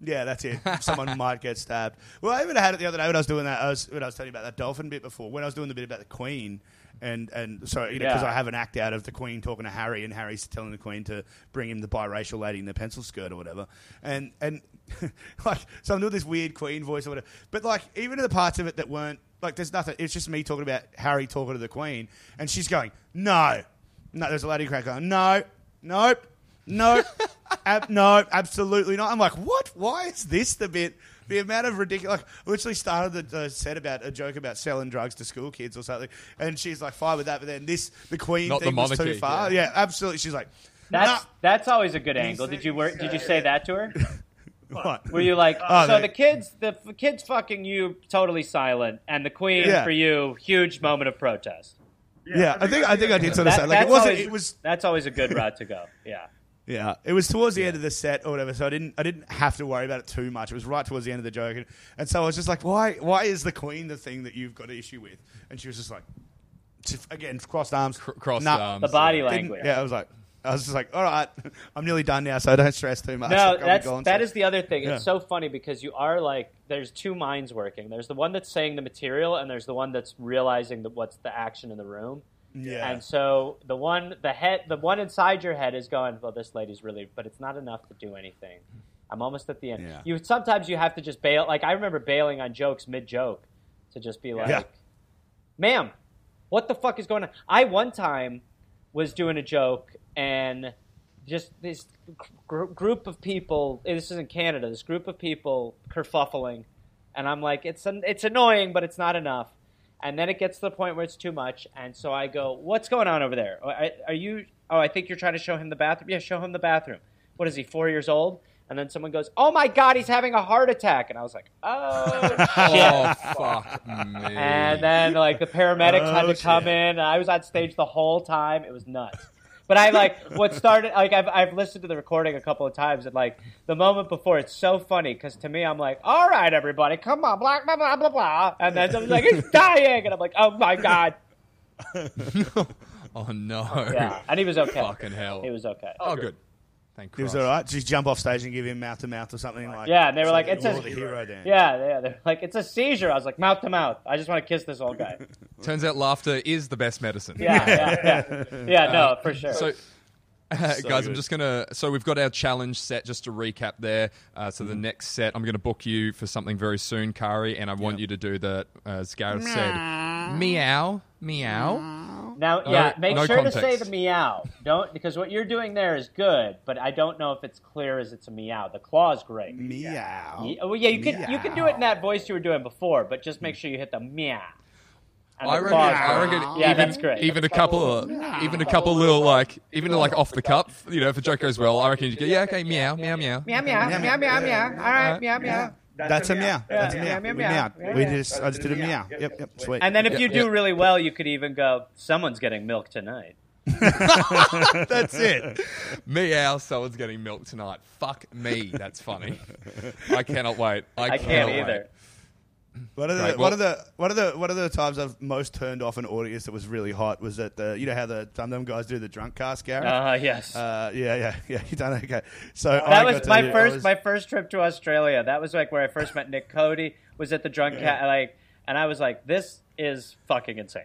Yeah, that's it. Someone might get stabbed. Well, I even had it the other day when I was doing that. I was when I was telling you about that dolphin bit before. When I was doing the bit about the Queen, and and so you know because Yeah. I have an act out of the Queen talking to Harry, and Harry's telling the Queen to bring him the biracial lady in the pencil skirt or whatever, and and like so I'm doing this weird Queen voice or whatever. But like even in the parts of it that weren't like there's nothing. It's just me talking about Harry talking to the Queen, and she's going no, no. There's a lady going no, nope. nope, ab- no, absolutely not. I'm like, what? Why is this the bit? The amount of ridiculous. Like, I literally started the uh, set about a joke about selling drugs to school kids or something, and she's like, fine with that. But then this, the Queen Not the thing was too far. yeah. Yeah, absolutely. She's like, That's nah. that's always a good angle. Did you he work? Did you say that to her? What? Were you like, Oh, so they- the kids, the f- kids fucking you, totally silent, and the queen Yeah. for you, huge moment of protest. Yeah, I think I think I did sort of That- say like it wasn't. always, It was that's always a good route to go. Yeah. Yeah, it was towards the end of the set or whatever, so I didn't I didn't have to worry about it too much. It was right towards the end of the joke, and, and so I was just like, why why is the Queen the thing that you've got an issue with? And she was just like, again, crossed arms, Cr- crossed Nah, arms. The body didn't- language. Yeah, I was like, I was just like, all right, I'm nearly done now, so don't stress too much. No, Like, that's that soon. is the other thing. Yeah. It's so funny because you are like there's two minds working. There's the one that's saying the material, and there's the one that's realizing that what's the action in the room. yeah. And so the one the head the one inside your head is going, well, this lady's really, but it's not enough to do anything. I'm almost at the end. Yeah. You sometimes you have to just bail. Like I remember bailing on jokes mid joke to just be like, Yeah. "Ma'am, what the fuck is going on?" I one time was doing a joke and just this gr- group of people. Eh, this is in Canada. This group of people kerfuffling, and I'm like, "It's an, it's annoying, but it's not enough." And then it gets to the point where it's too much, and so I go, "What's going on over there? Are, are you? Oh, I think you're trying to show him the bathroom. Yeah, show him the bathroom. What is he? Four years old?" And then someone goes, "Oh my God, he's having a heart attack!" And I was like, "Oh shit!" Oh fuck me. And then like the paramedics had Oh, to come shit. in. I was on stage the whole time. It was nuts. But I like what started like I've I've listened to the recording a couple of times and like the moment before it's so funny because to me I'm like all right everybody come on blah blah blah blah blah and then someone's like he's dying and I'm like oh my god oh no. yeah and he was okay Fucking hell. he was okay Oh good. Thank He was Christ. all right. Just jump off stage and give him mouth to mouth or something like. yeah and they were like it's Or a the hero dance. yeah yeah they're like it's a seizure I was like mouth to mouth I just want to kiss this old guy Turns out laughter is the best medicine. yeah yeah yeah yeah no for sure So, guys, I'm just gonna. So we've got our challenge set. Just to recap there. Uh, so the Mm-hmm. next set, I'm gonna book you for something very soon, Kari, and I want you to do the, as Gareth said, meow, meow. Now, No- yeah, make no sure to say the meow. Don't because what you're doing there is good, but I don't know if it's clear as it's a meow. The claw is great. Meow. Ye- oh, yeah, you can you can do it in that voice you were doing before, but just make sure you hit the meow. And I reckon, claw I reckon yeah, even, that's great. even a couple of, even a couple little like, even like off the cuff, you know, if a joke goes well, I reckon you go, yeah, okay, meow, meow, meow. meow meow meow meow meow. meow. All right, meow meow. That's a meow. That's a Yeah, meow. meow, We meow. meowed. We just, I just did a meow. Yep, yep, sweet. And then if you do really well, you could even go, "Someone's getting milk tonight." That's it. Meow, someone's getting milk tonight. Fuck me, that's funny. I cannot wait. I, I can't cannot wait. Either. One of the Right, one of the one of the one of the times I've most turned off an audience that was really hot was that the you know how the some of them guys do the drunk cast, Gary. Uh, yes. Uh, yeah, yeah, yeah. You done okay. So I that was got to my do- first was- my first trip to Australia. That was like where I first met Nick Cody. Was at the drunk cat like, and I was like, "This is fucking insane."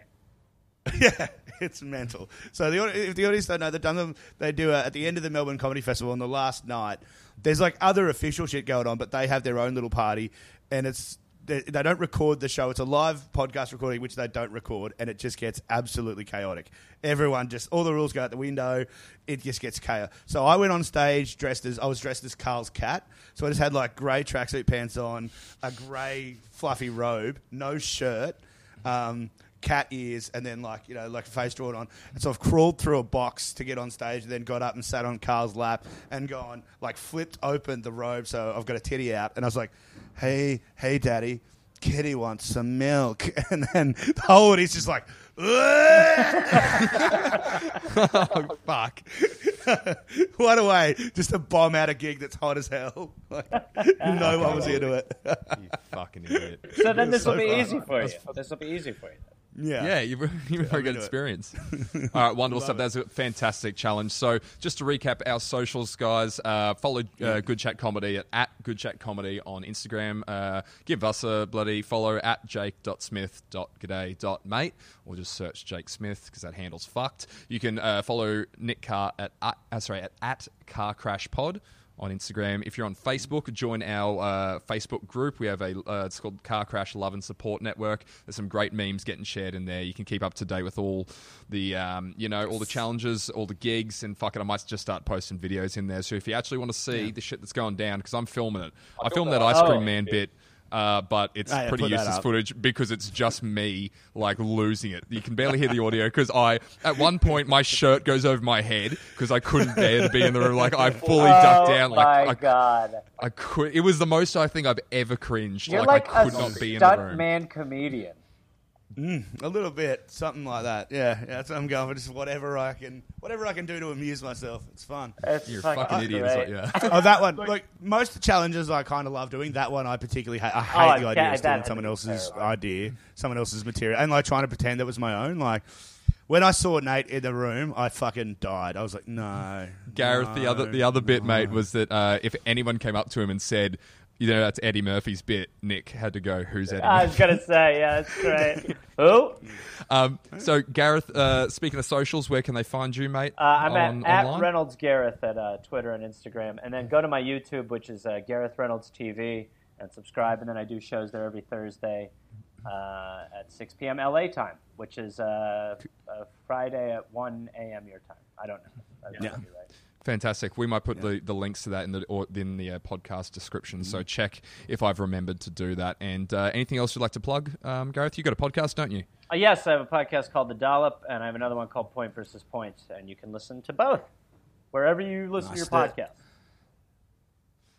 yeah, it's mental. So the audi- if the audience don't know, the Dunham they do uh, at the end of the Melbourne Comedy Festival on the last night. There's like other official shit going on, but they have their own little party, and it's they, they don't record the show. It's a live podcast recording, which they don't record, and it just gets absolutely chaotic. Everyone just all the rules go out the window. It just gets chaos. So I went on stage dressed as I was dressed as Carl's cat. So I just had like grey tracksuit pants on, a grey fluffy robe, no shirt. Um, cat ears and then like you know like a face drawn on and so I've crawled through a box to get on stage and then got up and sat on Carl's lap and gone like flipped open the robe so I've got a titty out and I was like hey hey daddy kitty wants some milk and then the whole audience just like Oh, fuck. what a way just to bomb out a gig that's hot as hell like, no one was into it You fucking idiot. So then this will so be fun. easy for you. This will be easy for you. Yeah. Yeah, you've, you've a very good experience. All right, wonderful stuff. That's a fantastic challenge. So, just to recap our socials, guys, uh, follow uh, Good Chat Comedy at, at Good Chat Comedy on Instagram. Uh, give us a bloody follow at jake.smith.g'day.mate or just search Jake Smith because that handle's fucked. You can uh, follow Nick Carr at, at uh, sorry at, at Car Crash Pod on Instagram. If you're on Facebook, join our uh, Facebook group. We have a uh, it's called Car Crash Love and Support Network. There's some great memes getting shared in there. You can keep up to date with all the um, you know all the challenges, all the gigs, and fuck it, I might just start posting videos in there. So if you actually want to see the shit that's going down, because I'm filming it, I filmed that ice cream man bit. Uh, but it's Oh, yeah, pretty useless footage because it's just me like losing it. You can barely hear the audio because I, at one point, my shirt goes over my head because I couldn't bear to be in the room. Like I fully ducked down. Oh Like my I, god! I could. It was the most I think I've ever cringed. You're like, like, I could a not be in the room. stuntman comedian. A little bit, something like that. Yeah, yeah, that's what I'm going for. Just whatever I can, whatever I can do to amuse myself. It's fun. It's You're a fucking idiot. Is yeah. oh, that one. Like most the challenges, I kind of love doing. That one, I particularly hate. I hate Oh, the yeah, idea of stealing someone else's terrible. idea, someone else's material, and like trying to pretend that was my own. Like when I saw Nate in the room, I fucking died. I was like, no, Gareth, the other the other bit, mate, was that uh, if anyone came up to him and said, "You know, that's Eddie Murphy's bit," Nick had to go, "Who's Eddie?" I was gonna say, yeah, that's great. Who? Um, so, Gareth, uh, speaking of socials, where can they find you, mate? Uh, I'm on, at, at? Reynolds Gareth at uh, Twitter and Instagram, and then go to my YouTube, which is uh, Gareth Reynolds TV, and subscribe. And then I do shows there every Thursday uh, at 6 p.m. LA time, which is uh, uh, Friday at 1 a.m. your time. I don't know. That might be right. Fantastic. We might put the, the links to that in the or in the uh, podcast description. So Mm-hmm. check if I've remembered to do that. And uh, anything else you'd like to plug, um, Gareth? You got a podcast, don't you? Uh, yes, I have a podcast called The Dollop, and I have another one called Point versus Point, and you can listen to both wherever you listen to your podcast.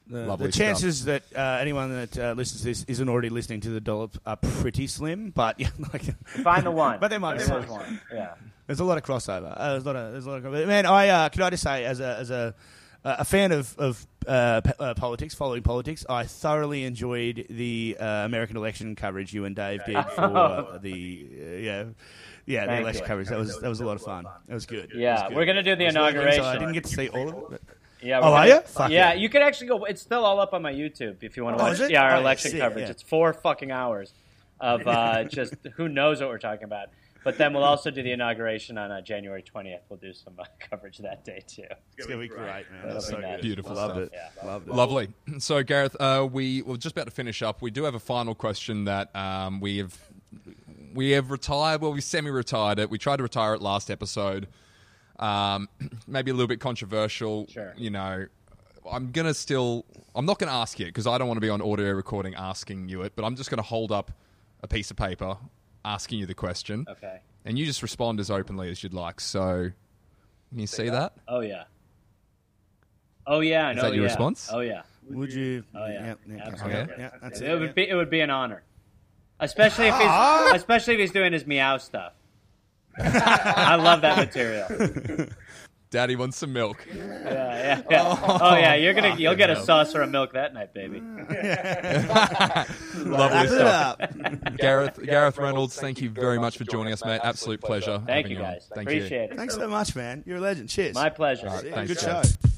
The, the chances that uh, anyone that uh, listens to this isn't already listening to the dollop are pretty slim, but yeah, like, Find the one. But there might be There is some. one. Yeah. There's a lot of crossover. Uh, there's a lot of there's a lot of crossover. man. I uh, can I just say as a as a a fan of of uh, p- uh, politics, following politics, I thoroughly enjoyed the uh, American election coverage you and Dave did for uh, the uh, yeah. Yeah, the election you. coverage. That was that was a lot of fun. It was good. Yeah, was good. we're gonna do the I was looking, so I didn't get to see all of it. But Yeah. Oh, we're are? Fuck yeah, yeah. you could actually go. It's still all up on my YouTube if you want to Oh, watch. is it? Yeah, our Oh, yeah, election sick, coverage. yeah. It's four fucking hours of uh, just who knows what we're talking about. But then we'll also do the inauguration on uh, January 20th. We'll do some uh, coverage that day too. it's gonna be great, man. That'll That's so be nice. good. Beautiful Loved stuff. it. Yeah. Loved it. Lovely. So, Gareth, uh, we we're just about to finish up. We do have a final question that um, we have we have retired. Well, we semi-retired it. We tried to retire it last episode. Um, maybe a little bit controversial. Sure. You know, I'm gonna still. I'm not gonna ask you because I don't want to be on audio recording asking you it. But I'm just gonna hold up a piece of paper asking you the question, Okay. and you just respond as openly as you'd like. So, can you see that? Oh yeah. Oh yeah. I Is know. that your yeah. response? Oh yeah. Would you? Oh yeah. yeah, Absolutely. yeah, that's It it. would be. It would be an honor, especially if Ah! he's especially if he's doing his meow stuff. I love that material. Daddy wants some milk. Yeah, yeah, yeah. Oh, yeah, you're gonna oh, you'll get a saucer of milk that night, baby. Lovely Wrap stuff. up. Gareth, Gareth Reynolds, thank you very much for joining us, mate. Absolute pleasure. Thank you on. guys. Thank Appreciate it. Thanks so much, man. You're a legend. Cheers. My pleasure. All right, thanks, Good guys. show.